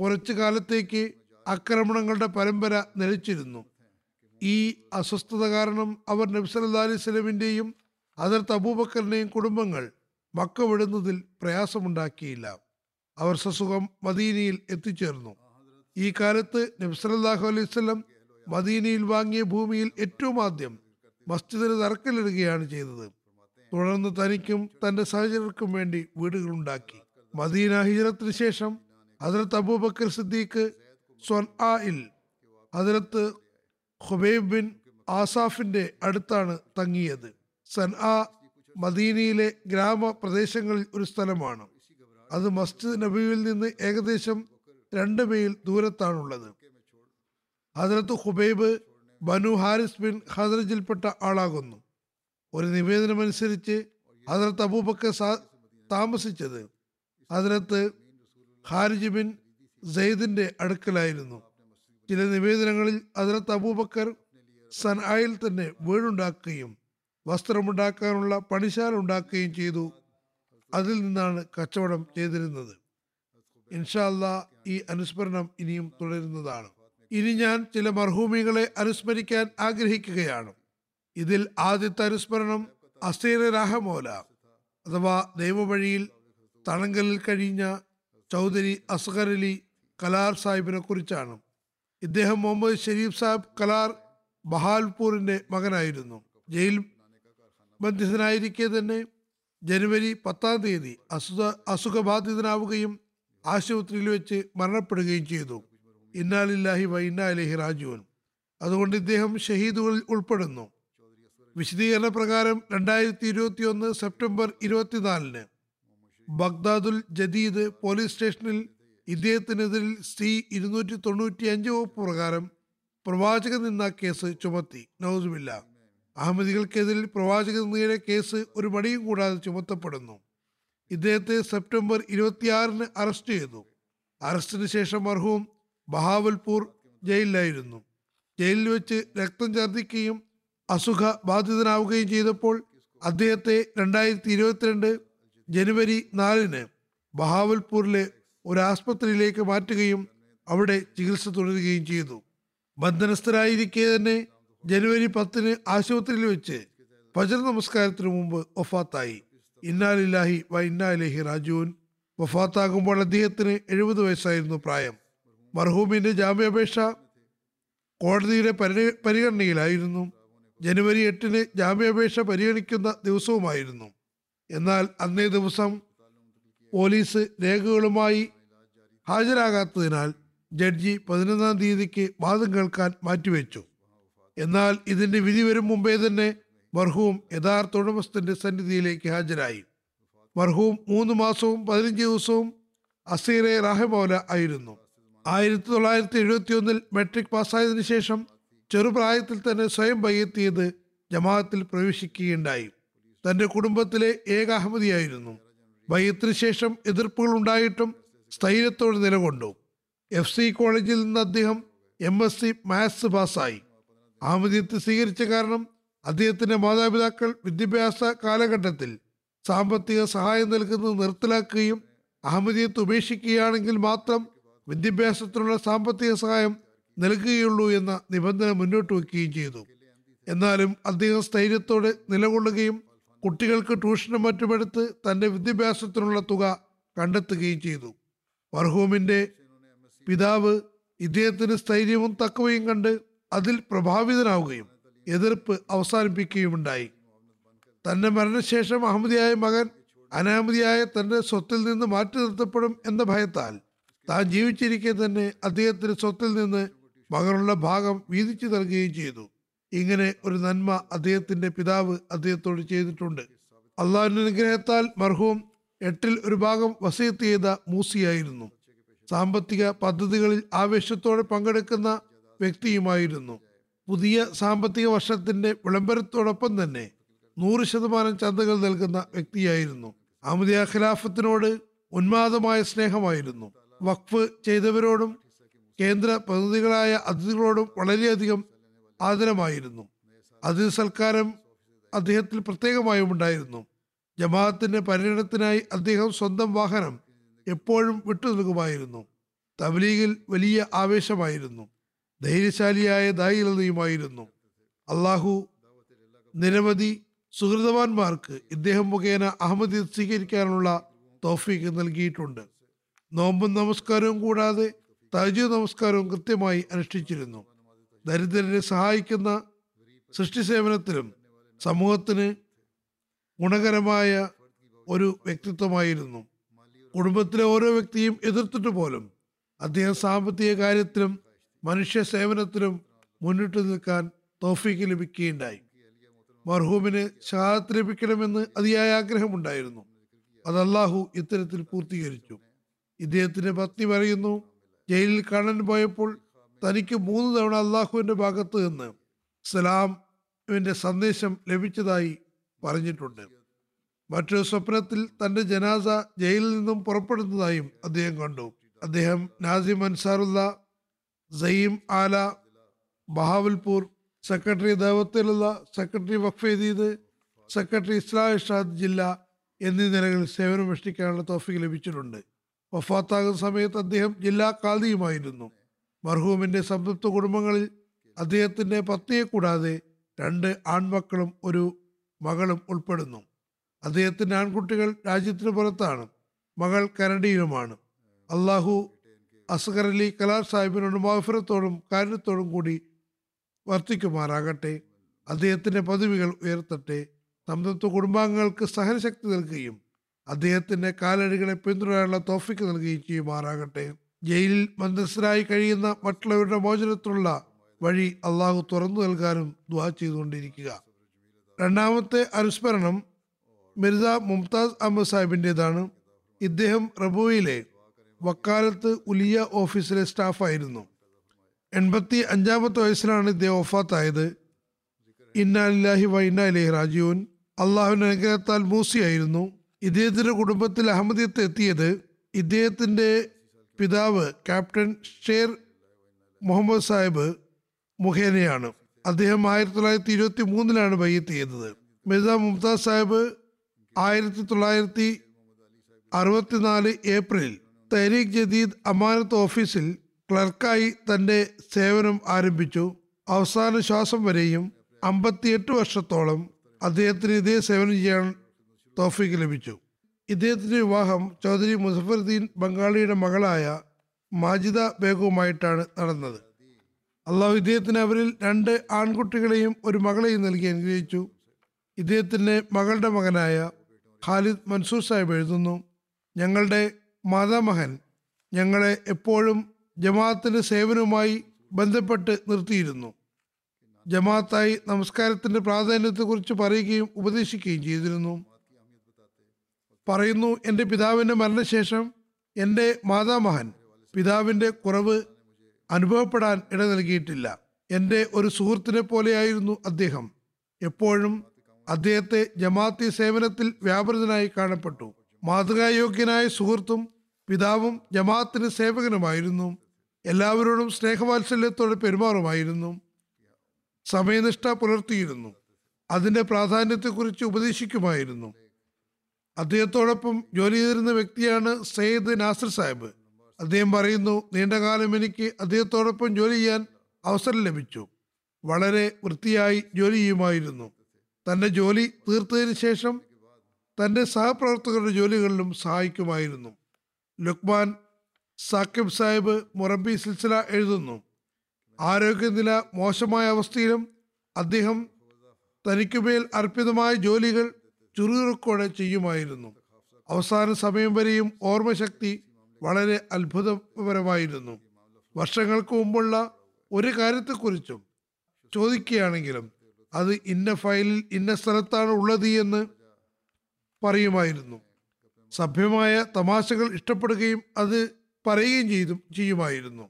കുറച്ചു കാലത്തേക്ക് ആക്രമണങ്ങളുടെ പരമ്പര നിലച്ചിരുന്നു. ഈ അസ്വസ്ഥത കാരണം അവർ നബ്സല്ലാ അലൈഹി സ്വലമിന്റെയും അതിർത്ത് അബൂബക്കറിന്റെയും കുടുംബങ്ങൾ മക്ക വിടുന്നതിൽ പ്രയാസമുണ്ടാക്കിയില്ല. അവർ സസുഖം മദീനയിൽ എത്തിച്ചേർന്നു. ഈ കാലത്ത് അലൈഹി സ്വലം മദീനയിൽ വാങ്ങിയ ഭൂമിയിൽ ഏറ്റവും ആദ്യം മസ്ജിദിന് തറക്കല്ലിടുകയാണ് ചെയ്തത്. തുടർന്ന് തനിക്കും തന്റെ സഹചരർക്കും വേണ്ടി വീടുകളുണ്ടാക്കി. മദീന ഹിജറത്തിന് ശേഷം ഹജറത്ത് അബൂബക്കർ സിദ്ദീഖ് സ്വൻ ആയിൽ ഹജറത്ത് ഹുബൈബ് ബിൻ ആസാഫിന്റെ അടുത്താണ് തങ്ങിയത്. സൻ ആ മദീനയിലെ ഗ്രാമപ്രദേശങ്ങളിൽ ഒരു സ്ഥലമാണ്. അത് മസ്ജിദ് നബിയിൽ നിന്ന് ഏകദേശം രണ്ട് mile ദൂരത്താണുള്ളത്. Hazrat Hubaib Banu Haris bin ഹസറജിൽപ്പെട്ട ആളാകുന്നു. ഒരു നിവേദനമനുസരിച്ച് ഹജറത്ത് അബൂബക്കർ താമസിച്ചത് ഹജറത്ത് ഹാരിജ് ബിൻ സെയ്ദിന്റെ അടുക്കലായിരുന്നു. ചില നിവേദനങ്ങളിൽ ഹജറത്ത് അബൂബക്കർ സൻആയിൽ തന്നെ വീടുണ്ടാക്കുകയും വസ്ത്രമുണ്ടാക്കാനുള്ള പണിശാല ഉണ്ടാക്കുകയും ചെയ്തു. അതിൽ നിന്നാണ് കച്ചവടം ചെയ്തിരുന്നത്. ഇൻഷാല്ല ഈ അനുസ്മരണം ഇനിയും തുടരുന്നതാണ്. ഇനി ഞാൻ ചില മർഹൂമികളെ അനുസ്മരിക്കാൻ ആഗ്രഹിക്കുകയാണ്. ഇതിൽ ആദ്യത്തെ അനുസ്മരണം അസീർ രാഹമോല അഥവാ ദൈവവഴിയിൽ തണങ്കലിൽ കഴിഞ്ഞ ചൗധരി അസ്ഗർ അലി കലാർ സാഹിബിനെ കുറിച്ചാണ്. ഇദ്ദേഹം മുഹമ്മദ് ഷരീഫ് സാഹിബ് കലാർ ബഹാൽപൂരിന്റെ മകനായിരുന്നു. ജയിൽ ബന്ധിതനായിരിക്കെ തന്നെ ജനുവരി പത്താം തീയതി അസുഖ അസുഖബാധിതനാവുകയും ആശുപത്രിയിൽ വെച്ച് മരണപ്പെടുകയും ചെയ്തു. ഇന്നാലില്ലാഹി വൈന അലഹി രാജുവൻ അതുകൊണ്ട് ഇദ്ദേഹം ഷഹീദുകളിൽ ഉൾപ്പെടുന്നു. വിശദീകരണ പ്രകാരം രണ്ടായിരത്തി ഇരുപത്തി ഒന്ന് സെപ്റ്റംബർ ഇരുപത്തിനാലിന് ബഗ്ദാദുൽ ജദീദ് പോലീസ് സ്റ്റേഷനിൽ ഇദ്ദേഹത്തിനെതിരിൽ സി ഇരുന്നൂറ്റി തൊണ്ണൂറ്റി അഞ്ച് വകുപ്പ് പ്രകാരം പ്രവാചക നിന്ന കേസ് ചുമത്തി. നൗസുബില്ല അഹമ്മദികൾക്കെതിരിൽ പ്രവാചക നിന്നയുടെ കേസ് ഒരു മടിയും കൂടാതെ ചുമത്തപ്പെടുന്നു. ഇദ്ദേഹത്തെ സെപ്റ്റംബർ ഇരുപത്തിയാറിന് അറസ്റ്റ് ചെയ്തു. അറസ്റ്റിന് ശേഷം മർഹൂം ബഹാവൽപൂർ ജയിലിലായിരുന്നു. ജയിലിൽ വെച്ച് രക്തം ഛർദ്ദിക്കുകയും അസുഖ ബാധിതനാവുകയും ചെയ്തപ്പോൾ അദ്ദേഹത്തെ രണ്ടായിരത്തി ഇരുപത്തിരണ്ട് ജനുവരി നാലിന് ബഹാവൽപൂരിലെ ഒരു ആസ്പത്രിയിലേക്ക് മാറ്റുകയും അവിടെ ചികിത്സ തുടരുകയും ചെയ്തു. ബന്ധനസ്ഥരായിരിക്കെ തന്നെ ജനുവരി പത്തിന് ആശുപത്രിയിൽ വെച്ച് ഫജർ നമസ്കാരത്തിന് മുമ്പ് വഫാത്തായി. ഇന്നാലില്ലാഹി വ ഇന്നാലിഹി രാജുവിൻ വഫാത്താകുമ്പോൾ അദ്ദേഹത്തിന് എഴുപത് വയസ്സായിരുന്നു പ്രായം. മർഹൂമിന്റെ ജാമ്യാപേക്ഷ കോടതിയുടെ പരി- പരിഗണനയിലായിരുന്നു. ജനുവരി എട്ടിന് ജാമ്യാപേക്ഷ പരിഗണിക്കുന്ന ദിവസവുമായിരുന്നു. എന്നാൽ അന്നേ ദിവസം പോലീസ് രേഖകളുമായി ഹാജരാകാത്തതിനാൽ ജഡ്ജി പതിനൊന്നാം തീയതിക്ക് വാദം കേൾക്കാൻ മാറ്റിവെച്ചു. എന്നാൽ ഇതിന്റെ വിധി വരും മുമ്പേ തന്നെ മർഹൂം യഥാർത്ഥ ഉടമസ്ഥന്റെ സന്നിധിയിലേക്ക് ഹാജരായി. മർഹൂം മൂന്ന് മാസവും പതിനഞ്ച് ദിവസവും അസീറെ റാഹമൗല ആയിരുന്നു. ആയിരത്തി തൊള്ളായിരത്തി എഴുപത്തി ഒന്നിൽ മെട്രിക് പാസ്സായതിനു ശേഷം ചെറുപ്രായത്തിൽ തന്നെ സ്വയം ബയ്യെത്തിയത് ജമാഅത്തിൽ പ്രവേശിക്കുകയുണ്ടായി. തന്റെ കുടുംബത്തിലെ ഏക അഹമ്മദിയായിരുന്നു. ബയ്യത്തിന് ശേഷം എതിർപ്പുകൾ ഉണ്ടായിട്ടും സ്ഥൈര്യത്തോടെ നിലകൊണ്ടു. എഫ് സി കോളേജിൽ നിന്ന് അദ്ദേഹം എം എസ് സി മാത്സ് പാസ്സായി. അഹമ്മദിയത്ത് സ്വീകരിച്ച കാരണം അദ്ദേഹത്തിന്റെ മാതാപിതാക്കൾ വിദ്യാഭ്യാസ കാലഘട്ടത്തിൽ സാമ്പത്തിക സഹായം നൽകുന്നത് നിർത്തലാക്കുകയും അഹമ്മദിയത്ത് ഉപേക്ഷിക്കുകയാണെങ്കിൽ മാത്രം വിദ്യാഭ്യാസത്തിനുള്ള സാമ്പത്തിക സഹായം നൽകുകയുള്ളൂ എന്ന നിബന്ധന മുന്നോട്ട് വയ്ക്കുകയും ചെയ്തു. എന്നാലും അദ്ദേഹം സ്ഥൈര്യത്തോടെ നിലകൊള്ളുകയും കുട്ടികൾക്ക് ട്യൂഷനും മറ്റുമെടുത്ത് തന്റെ വിദ്യാഭ്യാസത്തിനുള്ള തുക കണ്ടെത്തുകയും ചെയ്തു. മർഹൂമിന്റെ പിതാവ് ഇദ്ദേഹത്തിന് സ്ഥൈര്യവും തക്കവയും കണ്ട് അതിൽ പ്രഭാവിതനാവുകയും എതിർപ്പ് അവസാനിപ്പിക്കുകയുമുണ്ടായി. തന്റെ മരണശേഷം അഹമ്മദിയായ മകൻ അനാമതിയായ തന്റെ സ്വത്തിൽ നിന്ന് മാറ്റി നിർത്തപ്പെടും എന്ന ഭയത്താൽ താൻ ജീവിച്ചിരിക്കെ തന്നെ അദ്ദേഹത്തിന് സ്വത്തിൽ നിന്ന് മകനുള്ള ഭാഗം വീതിച്ചു നൽകുകയും ചെയ്തു. ഇങ്ങനെ ഒരു നന്മ അദ്ദേഹത്തിന്റെ പിതാവ് അദ്ദേഹത്തോട് ചെയ്തിട്ടുണ്ട്. അള്ളാഹുവിന്റെ അനുഗ്രഹത്താൽ മർഹൂം എട്ടിൽ ഒരു ഭാഗം വസീത്ത് ചെയ്ത മൂസിയായിരുന്നു. സാമ്പത്തിക പദ്ധതികളിൽ ആവേശത്തോടെ പങ്കെടുക്കുന്ന വ്യക്തിയുമായിരുന്നു. പുതിയ സാമ്പത്തിക വർഷത്തിന്റെ വിളംബരത്തോടൊപ്പം തന്നെ നൂറ് ശതമാനം ചന്തകൾ നൽകുന്ന വ്യക്തിയായിരുന്നു. അഹമ്മദിയ ഖിലാഫത്തിനോട് ഉന്മാദമായ സ്നേഹമായിരുന്നു. വഖഫ് ചെയ്തവരോടും കേന്ദ്ര പ്രതിനിധികളായ അതിഥികളോടും വളരെയധികം ആദരമായിരുന്നു. അതിഥി സൽക്കാരം അദ്ദേഹത്തിൽ പ്രത്യേകമായും ഉണ്ടായിരുന്നു. ജമാഅത്തിന്റെ പര്യടനത്തിനായി അദ്ദേഹം സ്വന്തം വാഹനം എപ്പോഴും വിട്ടു നൽകുമായിരുന്നു തബ്ലീഗിൽ വലിയ ആവേശമായിരുന്നു. ധൈര്യശാലിയായ ദായിലതയുമായിരുന്നു അള്ളാഹു നിരവധി സുഹൃതവാന്മാർക്ക് ഇദ്ദേഹം മുഖേന അഹമ്മദ് സ്വീകരിക്കാനുള്ള തോഫീക്ക് നൽകിയിട്ടുണ്ട്. നോമ്പും നമസ്കാരവും കൂടാതെ തജു നമസ്കാരവും കൃത്യമായി അനുഷ്ഠിച്ചിരുന്നു. ദരിദ്രരെ സഹായിക്കുന്ന സൃഷ്ടി സേവനത്തിലും സമൂഹത്തിന് ഗുണകരമായ ഒരു വ്യക്തിത്വമായിരുന്നു. കുടുംബത്തിലെ ഓരോ വ്യക്തിയും എതിർത്തിട്ട് പോലും അദ്ദേഹം സാമ്പത്തിക കാര്യത്തിലും മനുഷ്യ സേവനത്തിലും മുന്നിട്ട് നിൽക്കാൻ തോഫീക്ക് ലഭിക്കുകയുണ്ടായി. മർഹൂമിന് ഷഹാദത്ത് ലഭിക്കണമെന്ന് അതിയായ ആഗ്രഹമുണ്ടായിരുന്നു. അത് അള്ളാഹു ഇത്തരത്തിൽ പൂർത്തീകരിച്ചു. ഇദ്ദേഹത്തിന്റെ പത്നി പറയുന്നു ജയിലിൽ കാണാൻ പോയപ്പോൾ തനിക്ക് മൂന്ന് തവണ അള്ളാഹുവിന്റെ ഭാഗത്ത് നിന്ന് സലാമിന്റെ സന്ദേശം ലഭിച്ചതായി പറഞ്ഞിട്ടുണ്ട്. മറ്റൊരു സ്വപ്നത്തിൽ തന്റെ ജനാസ ജയിലിൽ നിന്നും പുറപ്പെടുന്നതായും അദ്ദേഹം കണ്ടു. അദ്ദേഹം നാസിം അൻസാറുള്ള സയീം ആല ബഹാവൽപൂർ സെക്രട്ടറി ദേവത്തിലുള്ള സെക്രട്ടറി വഖഫേദീദ് സെക്രട്ടറി ഇസ്ലാം ഇഷാദ് ജില്ല എന്നീ നിലകളിൽ സേവനമനുഷ്ഠിക്കാനുള്ള തോഫിക്ക് ലഭിച്ചിട്ടുണ്ട്. വഫാത്താകുന്ന സമയത്ത് അദ്ദേഹം ജില്ലാ കാദിയുമായിരുന്നു മർഹൂമിന്റെ സംതൃപ്ത കുടുംബങ്ങളിൽ അദ്ദേഹത്തിന്റെ പത്നിയെ കൂടാതെ രണ്ട് ആൺമക്കളും ഒരു മകളും ഉൾപ്പെടുന്നു. അദ്ദേഹത്തിന്റെ ആൺകുട്ടികൾ രാജ്യത്തിന് പുറത്താണ്. മകൾ കനഡയിലുമാണ്. അള്ളാഹു അസ്ഗർ അലി കലാർ സാഹിബിനോട് മഹഫിറത്തോടും കാരുണ്യത്തോടും കൂടി വർത്തിക്കുമാറാകട്ടെ. അദ്ദേഹത്തിന്റെ പദവികൾ ഉയർത്തട്ടെ. സംതൃപ്ത കുടുംബാംഗങ്ങൾക്ക് സഹനശക്തി നൽകുകയും അദ്ദേഹത്തിന്റെ കാലടികളെ പിന്തുടരാനുള്ള തോഫിക്ക് നൽകുകയും ചെയ്യുമാറാകട്ടെ. ജയിലിൽ മന്ദസ്സരായി കഴിയുന്ന മറ്റുള്ളവരുടെ മോചനത്തിലുള്ള വഴി അള്ളാഹു തുറന്നു നൽകാനും ദ്വാ ചെയ്തുകൊണ്ടിരിക്കുക. രണ്ടാമത്തെ അനുസ്മരണം മിർസ മുംതാസ് അഹമ്മദ് സാഹിബിന്റേതാണ് ഇദ്ദേഹം റബുവിലെ വക്കാലത്ത് ഉലിയ ഓഫീസിലെ സ്റ്റാഫായിരുന്നു. എൺപത്തി അഞ്ചാമത്തെ വയസ്സിലാണ് ഇദ്ദേഹം ഒഫാത്തായത് ഇന്നാലില്ലാഹി വ രാജീവൻ അള്ളാഹുവിന്റെ അനുഗ്രഹത്താൽ മൂസിയായിരുന്നു. ഇദ്ദേഹത്തിന്റെ കുടുംബത്തിൽ അഹമ്മദിയത്ത് എത്തിയത് ഇദ്ദേഹത്തിന്റെ പിതാവ് ക്യാപ്റ്റൻ ഷേർ മുഹമ്മദ് സാഹിബ് മുഖേനയാണ്. അദ്ദേഹം ആയിരത്തി തൊള്ളായിരത്തി ഇരുപത്തി മൂന്നിലാണ് ബയ്യത്ത് ചെയ്തത്. മിർസ മുംതാസ് സാഹിബ് ആയിരത്തി തൊള്ളായിരത്തി അറുപത്തിനാല് ഏപ്രിൽ തരീഖ് ജദീദ് അമാനത്ത് ഓഫീസിൽ ക്ലർക്കായി തന്റെ സേവനം ആരംഭിച്ചു. അവസാന ശ്വാസം വരെയും അമ്പത്തിയെട്ട് വർഷത്തോളം അദ്ദേഹത്തിന് ഇതേ സേവനം ചെയ്യാൻ തോഫീക്ക് ലഭിച്ചു. ഇദ്ദേഹത്തിന്റെ വിവാഹം ചൗധരി മുസഫറുദ്ദീൻ ബംഗാളിയുടെ മകളായ മാജിദ ബേഗവുമായിട്ടാണ് നടന്നത്. അള്ളാഹു ഇദ്ദേഹത്തിന് അവരിൽ രണ്ട് ആൺകുട്ടികളെയും ഒരു മകളെയും നൽകി അനുഗ്രഹിച്ചു. ഇദ്ദേഹത്തിന്റെ മകളുടെ മകനായ ഖാലിദ് മൻസൂർ സാഹിബ് എഴുതുന്നു ഞങ്ങളുടെ മാതാമഹൻ ഞങ്ങളെ എപ്പോഴും ജമാഅത്തിന്റെ സേവനവുമായി ബന്ധപ്പെട്ട് നിർത്തിയിരുന്നു. ജമാഅത്തായി നമസ്കാരത്തിന്റെ പ്രാധാന്യത്തെക്കുറിച്ച് പറയുകയും ഉപദേശിക്കുകയും ചെയ്തിരുന്നു. പറയുന്നു എന്റെ പിതാവിന്റെ മരണശേഷം എന്റെ മാതാമഹൻ പിതാവിന്റെ കുറവ് അനുഭവപ്പെടാൻ ഇട നൽകിയിട്ടില്ല. എന്റെ ഒരു സുഹൃത്തിനെ പോലെയായിരുന്നു അദ്ദേഹം. എപ്പോഴും അദ്ദേഹത്തെ ജമാഅത്തി സേവനത്തിൽ വ്യാപൃതനായി കാണപ്പെട്ടു. മാതൃകായോഗ്യനായ സുഹൃത്തും പിതാവും ജമാഅത്തിന് സേവകനുമായിരുന്നു. എല്ലാവരോടും സ്നേഹവാത്സല്യത്തോടെ പെരുമാറുമായിരുന്നു. സമയനിഷ്ഠ പുലർത്തിയിരുന്നു. അതിന്റെ പ്രാധാന്യത്തെക്കുറിച്ച് ഉപദേശിക്കുമായിരുന്നു. അദ്ദേഹത്തോടൊപ്പം ജോലി ചെയ്തിരുന്ന വ്യക്തിയാണ് സയ്യിദ് നാസർ സാഹിബ്. അദ്ദേഹം പറയുന്നു നീണ്ടകാലം എനിക്ക് അദ്ദേഹത്തോടൊപ്പം ജോലി ചെയ്യാൻ അവസരം ലഭിച്ചു. വളരെ വൃത്തിയായി ജോലി ചെയ്യുമായിരുന്നു. തന്റെ ജോലി തീർത്തതിന് ശേഷം തന്റെ സഹപ്രവർത്തകരുടെ ജോലികളിലും സഹായിക്കുമായിരുന്നു. ലുക്മാൻ സാക്കിബ് സാഹിബ് മുറബി സിൽസില എഴുതുന്നു. ആരോഗ്യനില മോശമായ അവസ്ഥയിലും അദ്ദേഹം തനിക്കുമേൽ അർപ്പിതമായ ജോലികൾ ചുറുചുറുക്കോടെ ചെയ്യുമായിരുന്നു. അവസാന സമയം വരെയും ഓർമ്മശക്തി വളരെ അത്ഭുതപരമായിരുന്നു. വർഷങ്ങൾക്ക് മുമ്പുള്ള ഒരു കാര്യത്തെക്കുറിച്ചും ചോദിക്കുകയാണെങ്കിലും അത് ഇന്ന ഫയലിൽ ഇന്ന സ്ഥലത്താണ് ഉള്ളത് എന്ന് പറയുമായിരുന്നു. സഭ്യമായ തമാശകൾ ഇഷ്ടപ്പെടുകയും അത് പറയുകയും ചെയ്തു ചെയ്യുമായിരുന്നു.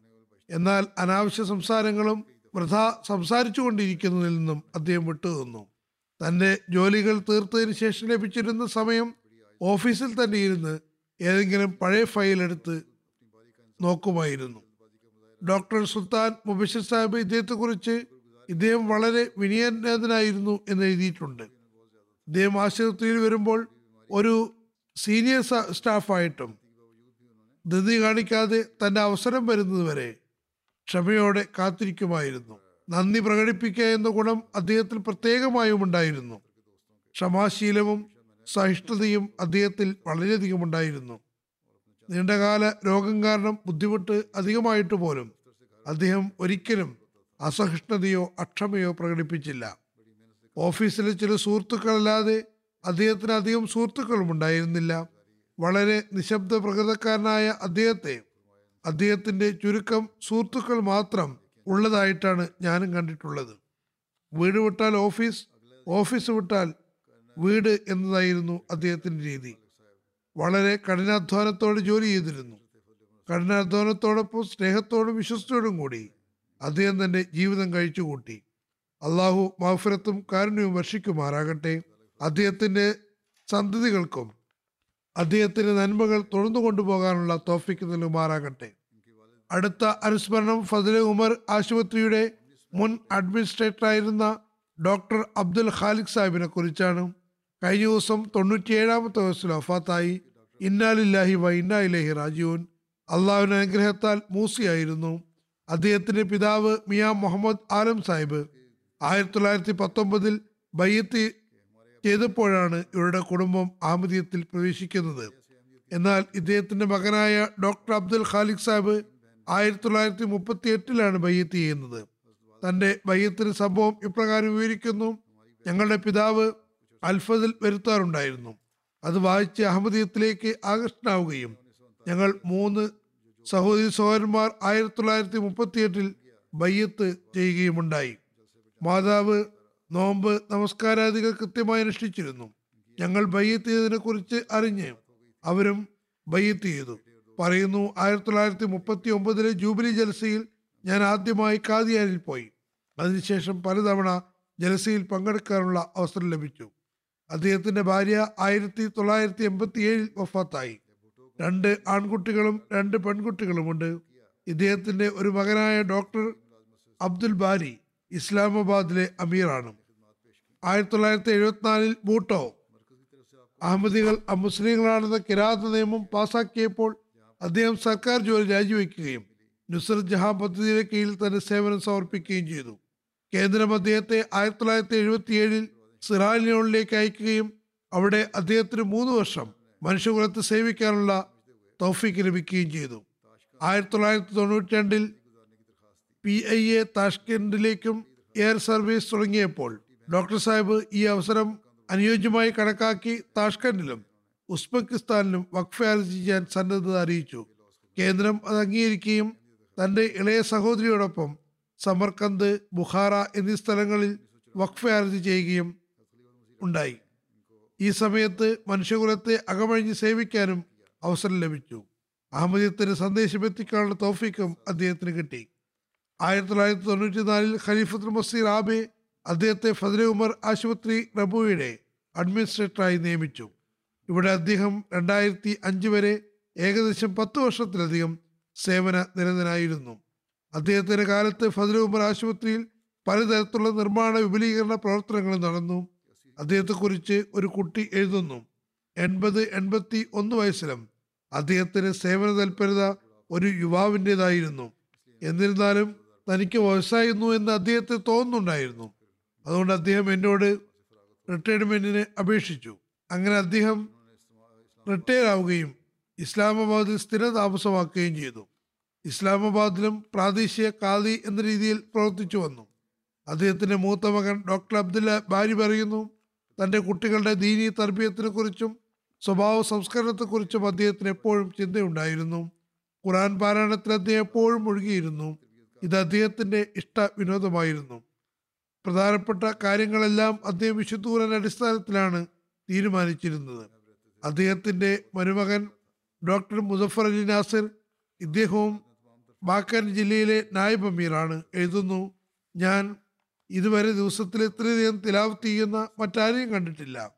എന്നാൽ അനാവശ്യ സംസാരങ്ങളും വൃഥ സംസാരിച്ചു കൊണ്ടിരിക്കുന്നതിൽ നിന്നും അദ്ദേഹം വിട്ടുനിന്നു. തന്റെ ജോലികൾ തീർത്തതിന് ശേഷം ലഭിച്ചിരുന്ന സമയം ഓഫീസിൽ തന്നെ ഇരുന്ന് ഏതെങ്കിലും പഴയ ഫയൽ എടുത്ത് നോക്കുമായിരുന്നു. ഡോക്ടർ സുൽത്താൻ മുബഷിർ സാഹിബ് ഇദ്ദേഹത്തെക്കുറിച്ച് ഇദ്ദേഹം വളരെ വിനയനായിരുന്നു എന്ന് എഴുതിയിട്ടുണ്ട്. ഇദ്ദേഹം ആശുപത്രിയിൽ വരുമ്പോൾ ഒരു സീനിയർ സ്റ്റാഫായിട്ടും ധൃതി കാണിക്കാതെ തന്റെ അവസരം വരുന്നതുവരെ ക്ഷമയോടെ കാത്തിരിക്കുമായിരുന്നു. നന്ദി പ്രകടിപ്പിക്കുക എന്ന ഗുണം അദ്ദേഹത്തിൽ പ്രത്യേകമായും ഉണ്ടായിരുന്നു. ക്ഷമാശീലവും സഹിഷ്ണുതയും അദ്ദേഹത്തിൽ വളരെയധികം ഉണ്ടായിരുന്നു. നീണ്ടകാല രോഗം കാരണം ബുദ്ധിമുട്ട് അധികമായിട്ട് പോലും അദ്ദേഹം ഒരിക്കലും അസഹിഷ്ണുതയോ അക്ഷമയോ പ്രകടിപ്പിച്ചില്ല. ഓഫീസിലെ ചില സുഹൃത്തുക്കളല്ലാതെ അദ്ദേഹത്തിന് അധികം സുഹൃത്തുക്കളും ഉണ്ടായിരുന്നില്ല വളരെ നിശബ്ദ പ്രകൃതക്കാരനായ അദ്ദേഹത്തെ അദ്ദേഹത്തിന്റെ ചുരുക്കം സുഹൃത്തുക്കൾ മാത്രം ഉള്ളതായിട്ടാണ് ഞാനും കണ്ടിട്ടുള്ളത്. വീട് വിട്ടാൽ ഓഫീസ് ഓഫീസ് വിട്ടാൽ വീട് എന്നതായിരുന്നു അദ്ദേഹത്തിന്റെ രീതി. വളരെ കഠിനാധ്വാനത്തോടെ ജോലി ചെയ്തിരുന്നു. കഠിനാധ്വാനത്തോടൊപ്പം സ്നേഹത്തോടും വിശ്വസ്തയോടും കൂടി അദ്ദേഹം തന്റെ ജീവിതം കഴിച്ചുകൂട്ടി. അള്ളാഹു മാഫിരത്തും കാരുണ്യവും വർഷിക്കുമാറാകട്ടെ. അദ്ദേഹത്തിന്റെ സന്തതികൾക്കും അദ്ദേഹത്തിന്റെ നന്മകൾ തുറന്നു കൊണ്ടുപോകാനുള്ള തോഫിക്ക് നൽകുമാറാകട്ടെ. അടുത്ത അനുസ്മരണം ഫതില ഉമർ ആശുപത്രിയുടെ മുൻ അഡ്മിനിസ്ട്രേറ്ററായിരുന്ന ഡോക്ടർ അബ്ദുൽ ഖാലിഖ് സാഹിബിനെ കുറിച്ചാണ്. കഴിഞ്ഞ ദിവസം തൊണ്ണൂറ്റിയേഴാമത്തെ വയസ്സിൽ വഫാത്തായി. ഇന്നാലില്ലാഹി വ ഇന്നാ ഇലഹി രാജീവൻ അള്ളാഹുവിന്റെ അനുഗ്രഹത്താൽ മൂസിയായിരുന്നു. അദ്ദേഹത്തിന്റെ പിതാവ് മിയാ മുഹമ്മദ് ആലം സാഹിബ്. ആയിരത്തി തൊള്ളായിരത്തി പത്തൊമ്പതിൽ ബയ്യത്ത് ചെയ്തപ്പോഴാണ് ഇവരുടെ കുടുംബം അഹമ്മദീയത്തിൽ പ്രവേശിക്കുന്നത്. എന്നാൽ ഇദ്ദേഹത്തിന്റെ മകനായ ഡോക്ടർ അബ്ദുൽ ഖാലിഖ് സാഹിബ് ആയിരത്തി തൊള്ളായിരത്തി മുപ്പത്തി എട്ടിലാണ് ബയ്യത്ത് ചെയ്യുന്നത്. തന്റെ ബയ്യത്തിന് സംഭവം ഇപ്രകാരം വിവരിക്കുന്നു. ഞങ്ങളുടെ പിതാവ് അൽഫദിൽ വരുത്താറുണ്ടായിരുന്നു. അത് വായിച്ച് അഹമ്മദീയത്തിലേക്ക് ആകർഷണാവുകയും ഞങ്ങൾ മൂന്ന് സഹോദരി സഹോദരന്മാർ ആയിരത്തി തൊള്ളായിരത്തി മുപ്പത്തി എട്ടിൽ ബയ്യത്ത് ചെയ്യുകയുമുണ്ടായി. മാതാവ് നോമ്പ് നമസ്കാരാദികൾ കൃത്യമായി അനുഷ്ഠിച്ചിരുന്നു. ഞങ്ങൾ ബയ്യത്ത് ചെയ്തതിനെ കുറിച്ച് അറിഞ്ഞ് അവരും ബയ്യത്ത് ചെയ്തു പറയുന്നു ആയിരത്തി തൊള്ളായിരത്തി മുപ്പത്തി ഒമ്പതിലെ ജൂബിലി ജലസയിൽ ഞാൻ ആദ്യമായി കാദിയാനിൽ പോയി. അതിനുശേഷം പലതവണ ജലസയിൽ പങ്കെടുക്കാനുള്ള അവസരം ലഭിച്ചു. അദ്ദേഹത്തിന്റെ ഭാര്യ ആയിരത്തി തൊള്ളായിരത്തി എൺപത്തി ഏഴിൽ വഫാത്തായി. രണ്ട് ആൺകുട്ടികളും രണ്ട് പെൺകുട്ടികളുമുണ്ട്. ഇദ്ദേഹത്തിന്റെ ഒരു മകനായ ഡോക്ടർ അബ്ദുൽ ബാരി ഇസ്ലാമാബാദിലെ അമീറാണ്. ആയിരത്തി തൊള്ളായിരത്തി എഴുപത്തിനാലിൽ ബൂട്ടോ അഹമ്മദികൾ അമുസ്ലിങ്ങളാണെന്ന കിരാത നിയമം പാസാക്കിയപ്പോൾ അദ്ദേഹം സർക്കാർ ജോലി രാജിവെക്കുകയും നുസ്രത് ജഹാൻ പദ്ധതിയുടെ കീഴിൽ തന്റെ സേവനം സമർപ്പിക്കുകയും ചെയ്തു. കേന്ദ്രം അദ്ദേഹത്തെ ആയിരത്തി തൊള്ളായിരത്തി എഴുപത്തിയേഴിൽ സിറാലിനോളിലേക്ക് അയക്കുകയും അവിടെ അദ്ദേഹത്തിന് മൂന്ന് വർഷം മനുഷ്യകുലത്തെ സേവിക്കാനുള്ള തൗഫീക്ക് ലഭിക്കുകയും ചെയ്തു. ആയിരത്തി തൊള്ളായിരത്തി തൊണ്ണൂറ്റി രണ്ടിൽ പി ഐ എ താഷ്കെൻഡിലേക്കും എയർ സർവീസ് തുടങ്ങിയപ്പോൾ ഡോക്ടർ സാഹിബ് ഈ അവസരം അനുയോജ്യമായി കണക്കാക്കി താഷ്കണ്ടിലും ഉസ്ബെക്കിസ്ഥാനിലും വഖഫ് അർജി ചെയ്യാൻ സന്നദ്ധത അറിയിച്ചു. കേന്ദ്രം അത് അംഗീകരിക്കുകയും തന്റെ ഇളയ സഹോദരിയോടൊപ്പം സമർക്കന്ത് ബുഖാറ എന്നീ സ്ഥലങ്ങളിൽ വഖഫ് അർജി ചെയ്യുകയും ഉണ്ടായി. ഈ സമയത്ത് മനുഷ്യകുലത്തെ അകമഴിഞ്ഞ് സേവിക്കാനും അവസരം ലഭിച്ചു. അഹമ്മദീയത്തിന് സന്ദേശം എത്തിക്കാനുള്ള തോഫിക്കും അദ്ദേഹത്തിന് കിട്ടി. ആയിരത്തി തൊള്ളായിരത്തി തൊണ്ണൂറ്റി നാലിൽ ഖലീഫത്തുൽ മസീർ ആബെ അദ്ദേഹത്തെ ഫതിലെ ഉമർ ആശുപത്രി റബുയുടെ അഡ്മിനിസ്ട്രേറ്ററായി നിയമിച്ചു. ഇവിടെ അദ്ദേഹം രണ്ടായിരത്തി അഞ്ച് വരെ ഏകദേശം പത്ത് വർഷത്തിലധികം സേവന നിരന്തരായിരുന്നു അദ്ദേഹത്തിന്റെ കാലത്ത് ഫതിലെ ഉമർ ആശുപത്രിയിൽ പലതരത്തിലുള്ള നിർമ്മാണ വിപുലീകരണ പ്രവർത്തനങ്ങൾ നടന്നു. അദ്ദേഹത്തെക്കുറിച്ച് ഒരു കുട്ടി എഴുതുന്നു. എൺപത് എൺപത്തി ഒന്ന് വയസ്സിലും അദ്ദേഹത്തിന് സേവന തൽപരത ഒരു യുവാവിന്റെതായിരുന്നു എന്നിരുന്നാലും തനിക്ക് വയസ്സായിരുന്നു എന്ന് അദ്ദേഹത്തെ തോന്നുന്നുണ്ടായിരുന്നു. അതുകൊണ്ട് അദ്ദേഹം എന്നോട് റിട്ടയർമെന്റിന് അപേക്ഷിച്ചു. അങ്ങനെ അദ്ദേഹം റിട്ടയർ ആവുകയും ഇസ്ലാമാബാദിൽ സ്ഥിര താമസമാക്കുകയും ചെയ്തു. ഇസ്ലാമാബാദിലും പ്രാദേശിക കാദി എന്ന രീതിയിൽ പ്രവർത്തിച്ചു വന്നു. അദ്ദേഹത്തിന്റെ മൂത്ത മകൻ ഡോക്ടർ അബ്ദുല്ല ബാരി പറയുന്നു തന്റെ കുട്ടികളുടെ ദീനി തർബീയത്തിനെ കുറിച്ചും സ്വഭാവ സംസ്കരണത്തെക്കുറിച്ചും അദ്ദേഹത്തിന് എപ്പോഴും ചിന്തയുണ്ടായിരുന്നു. ഖുറാൻ പാരായണത്തിൽ അദ്ദേഹം എപ്പോഴും ഒഴുകിയിരുന്നു ഇത് അദ്ദേഹത്തിന്റെ ഇഷ്ട വിനോദമായിരുന്നു പ്രധാനപ്പെട്ട കാര്യങ്ങളെല്ലാം അദ്ദേഹം വിശുദ്ധൂരൻ അടിസ്ഥാനത്തിലാണ് തീരുമാനിച്ചിരുന്നത്. അദ്ദേഹത്തിന്റെ മരുമകൻ ഡോക്ടർ മുസഫർ അലി നാസിർ ഇദ്ദേഹവും ബാക്കൻ ജില്ലയിലെ നായബ് അമീറാണ്. എഴുതുന്നു ഞാൻ ഇതുവരെ ദിവസത്തിൽ ഇത്രയധികം തിലാവത്ത് ചെയ്യുന്ന മറ്റാരെയും കണ്ടിട്ടില്ല.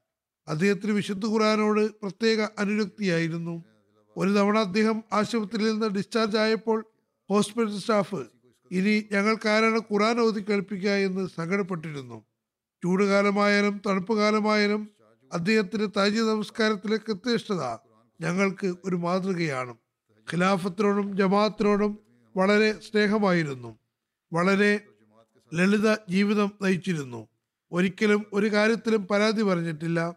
അദ്ദേഹത്തിന് വിശുദ്ധ ഖുറാനോട് പ്രത്യേക അനുരക്തിയായിരുന്നു. ഒരു തവണ അദ്ദേഹം ആശുപത്രിയിൽ നിന്ന് ഡിസ്ചാർജ് ആയപ്പോൾ ഹോസ്പിറ്റൽ സ്റ്റാഫ് ഇനി ഞങ്ങൾക്ക് ആരാണ് ഖുറാൻ ഓതി കേൾപ്പിക്കുക എന്ന് സങ്കടപ്പെട്ടിരുന്നു. ചൂടുകാലമായാലും തണുപ്പ് കാലമായാലും അദ്ദേഹത്തിന്റെ താജി നമസ്കാരത്തിലെ കൃത്യനിഷ്ഠത ഞങ്ങൾക്ക് ഒരു മാതൃകയാണ്. ഖിലാഫത്തിനോടും ജമാഅത്തിനോടും വളരെ സ്നേഹമായിരുന്നു. വളരെ ലളിത ജീവിതം നയിച്ചിരുന്നു. ഒരിക്കലും ഒരു കാര്യത്തിലും പരാതി പറഞ്ഞിട്ടില്ല.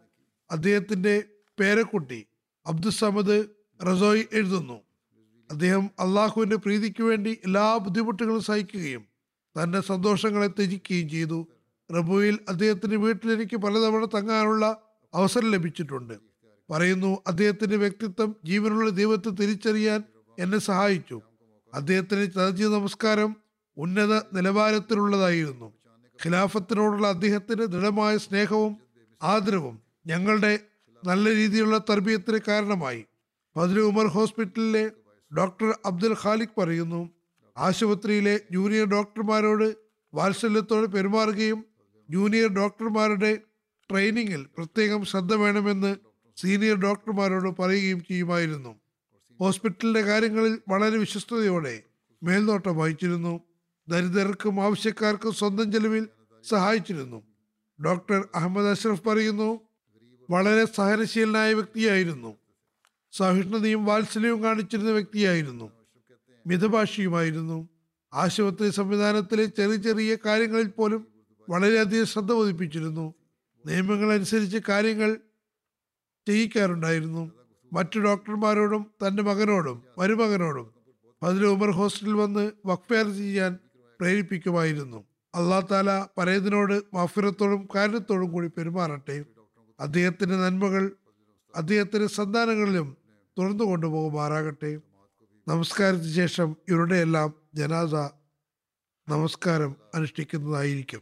അദ്ദേഹത്തിന്റെ പേരക്കുട്ടി അബ്ദുസമദ് റസോയി എഴുതുന്നു. അദ്ദേഹം അള്ളാഹുവിന്റെ പ്രീതിക്ക് വേണ്ടി എല്ലാ ബുദ്ധിമുട്ടുകളും സഹിക്കുകയും തന്റെ സന്തോഷങ്ങളെ ത്യജിക്കുകയും ചെയ്തു. റബുവിൽ അദ്ദേഹത്തിന്റെ വീട്ടിലെനിക്ക് പലതവണ തങ്ങാനുള്ള അവസരം ലഭിച്ചിട്ടുണ്ട്. പറയുന്നു അദ്ദേഹത്തിന്റെ വ്യക്തിത്വം ജീവനുള്ള ദൈവത്തെ തിരിച്ചറിയാൻ എന്നെ സഹായിച്ചു. അദ്ദേഹത്തിന്റെ ചതജി നമസ്കാരം ഉന്നത നിലവാരത്തിലുള്ളതായിരുന്നു. ഖിലാഫത്തിനോടുള്ള അദ്ദേഹത്തിന്റെ ദൃഢമായ സ്നേഹവും ആദരവും ഞങ്ങളുടെ നല്ല രീതിയിലുള്ള തർബീയത്തിന് കാരണമായി. ഫതിൽ ഉമർ ഹോസ്പിറ്റലിലെ ഡോക്ടർ അബ്ദുൽ ഖാലിഖ് പറയുന്നു ആശുപത്രിയിലെ ജൂനിയർ ഡോക്ടർമാരോട് വാത്സല്യത്തോടെ പെരുമാറുകയും ജൂനിയർ ഡോക്ടർമാരുടെ ട്രെയിനിങ്ങിൽ പ്രത്യേകം ശ്രദ്ധ വേണമെന്ന് സീനിയർ ഡോക്ടർമാരോട് പറയുകയും ചെയ്യുമായിരുന്നു. ഹോസ്പിറ്റലിന്റെ കാര്യങ്ങളിൽ വളരെ വിശ്വസ്തയോടെ മേൽനോട്ടം വഹിച്ചിരുന്നു. ദരിദ്രർക്കും ആവശ്യക്കാർക്കും സ്വന്തം ചെലവിൽ സഹായിച്ചിരുന്നു. ഡോക്ടർ അഹമ്മദ് അഷ്റഫ് പറയുന്നു വളരെ സഹനശീലനായ വ്യക്തിയായിരുന്നു. സഹിഷ്ണുതയും വാത്സല്യവും കാണിച്ചിരുന്ന വ്യക്തിയായിരുന്നു. മിതഭാഷിയുമായിരുന്നു. ആശുപത്രി സംവിധാനത്തിലെ ചെറിയ ചെറിയ കാര്യങ്ങളിൽ പോലും വളരെയധികം ശ്രദ്ധ പതിപ്പിച്ചിരുന്നു. നിയമങ്ങൾ അനുസരിച്ച് കാര്യങ്ങൾ ചെയ്യിക്കാറുണ്ടായിരുന്നു. മറ്റു ഡോക്ടർമാരോടും തന്റെ മകനോടും മരുമകനോടും ഫതിൽ ഉമർ ഹോസ്റ്റലിൽ വന്ന് വക്ഫേർ ചെയ്യാൻ പ്രേരിപ്പിക്കുമായിരുന്നു. അള്ളാ താല പരേതിനോട് മാഫിറത്തോടും കാരണത്തോടും കൂടി പെരുമാറട്ടെ. അദ്ദേഹത്തിന്റെ നന്മകൾ അദ്ദേഹത്തിന്റെ സന്താനങ്ങളിലും തുറന്നു കൊണ്ടുപോകുമാറാകട്ടെ നമസ്കാരത്തിന് ശേഷം ഇവരുടെയെല്ലാം ജനാസ നമസ്കാരം അനുഷ്ഠിക്കുന്നതായിരിക്കും.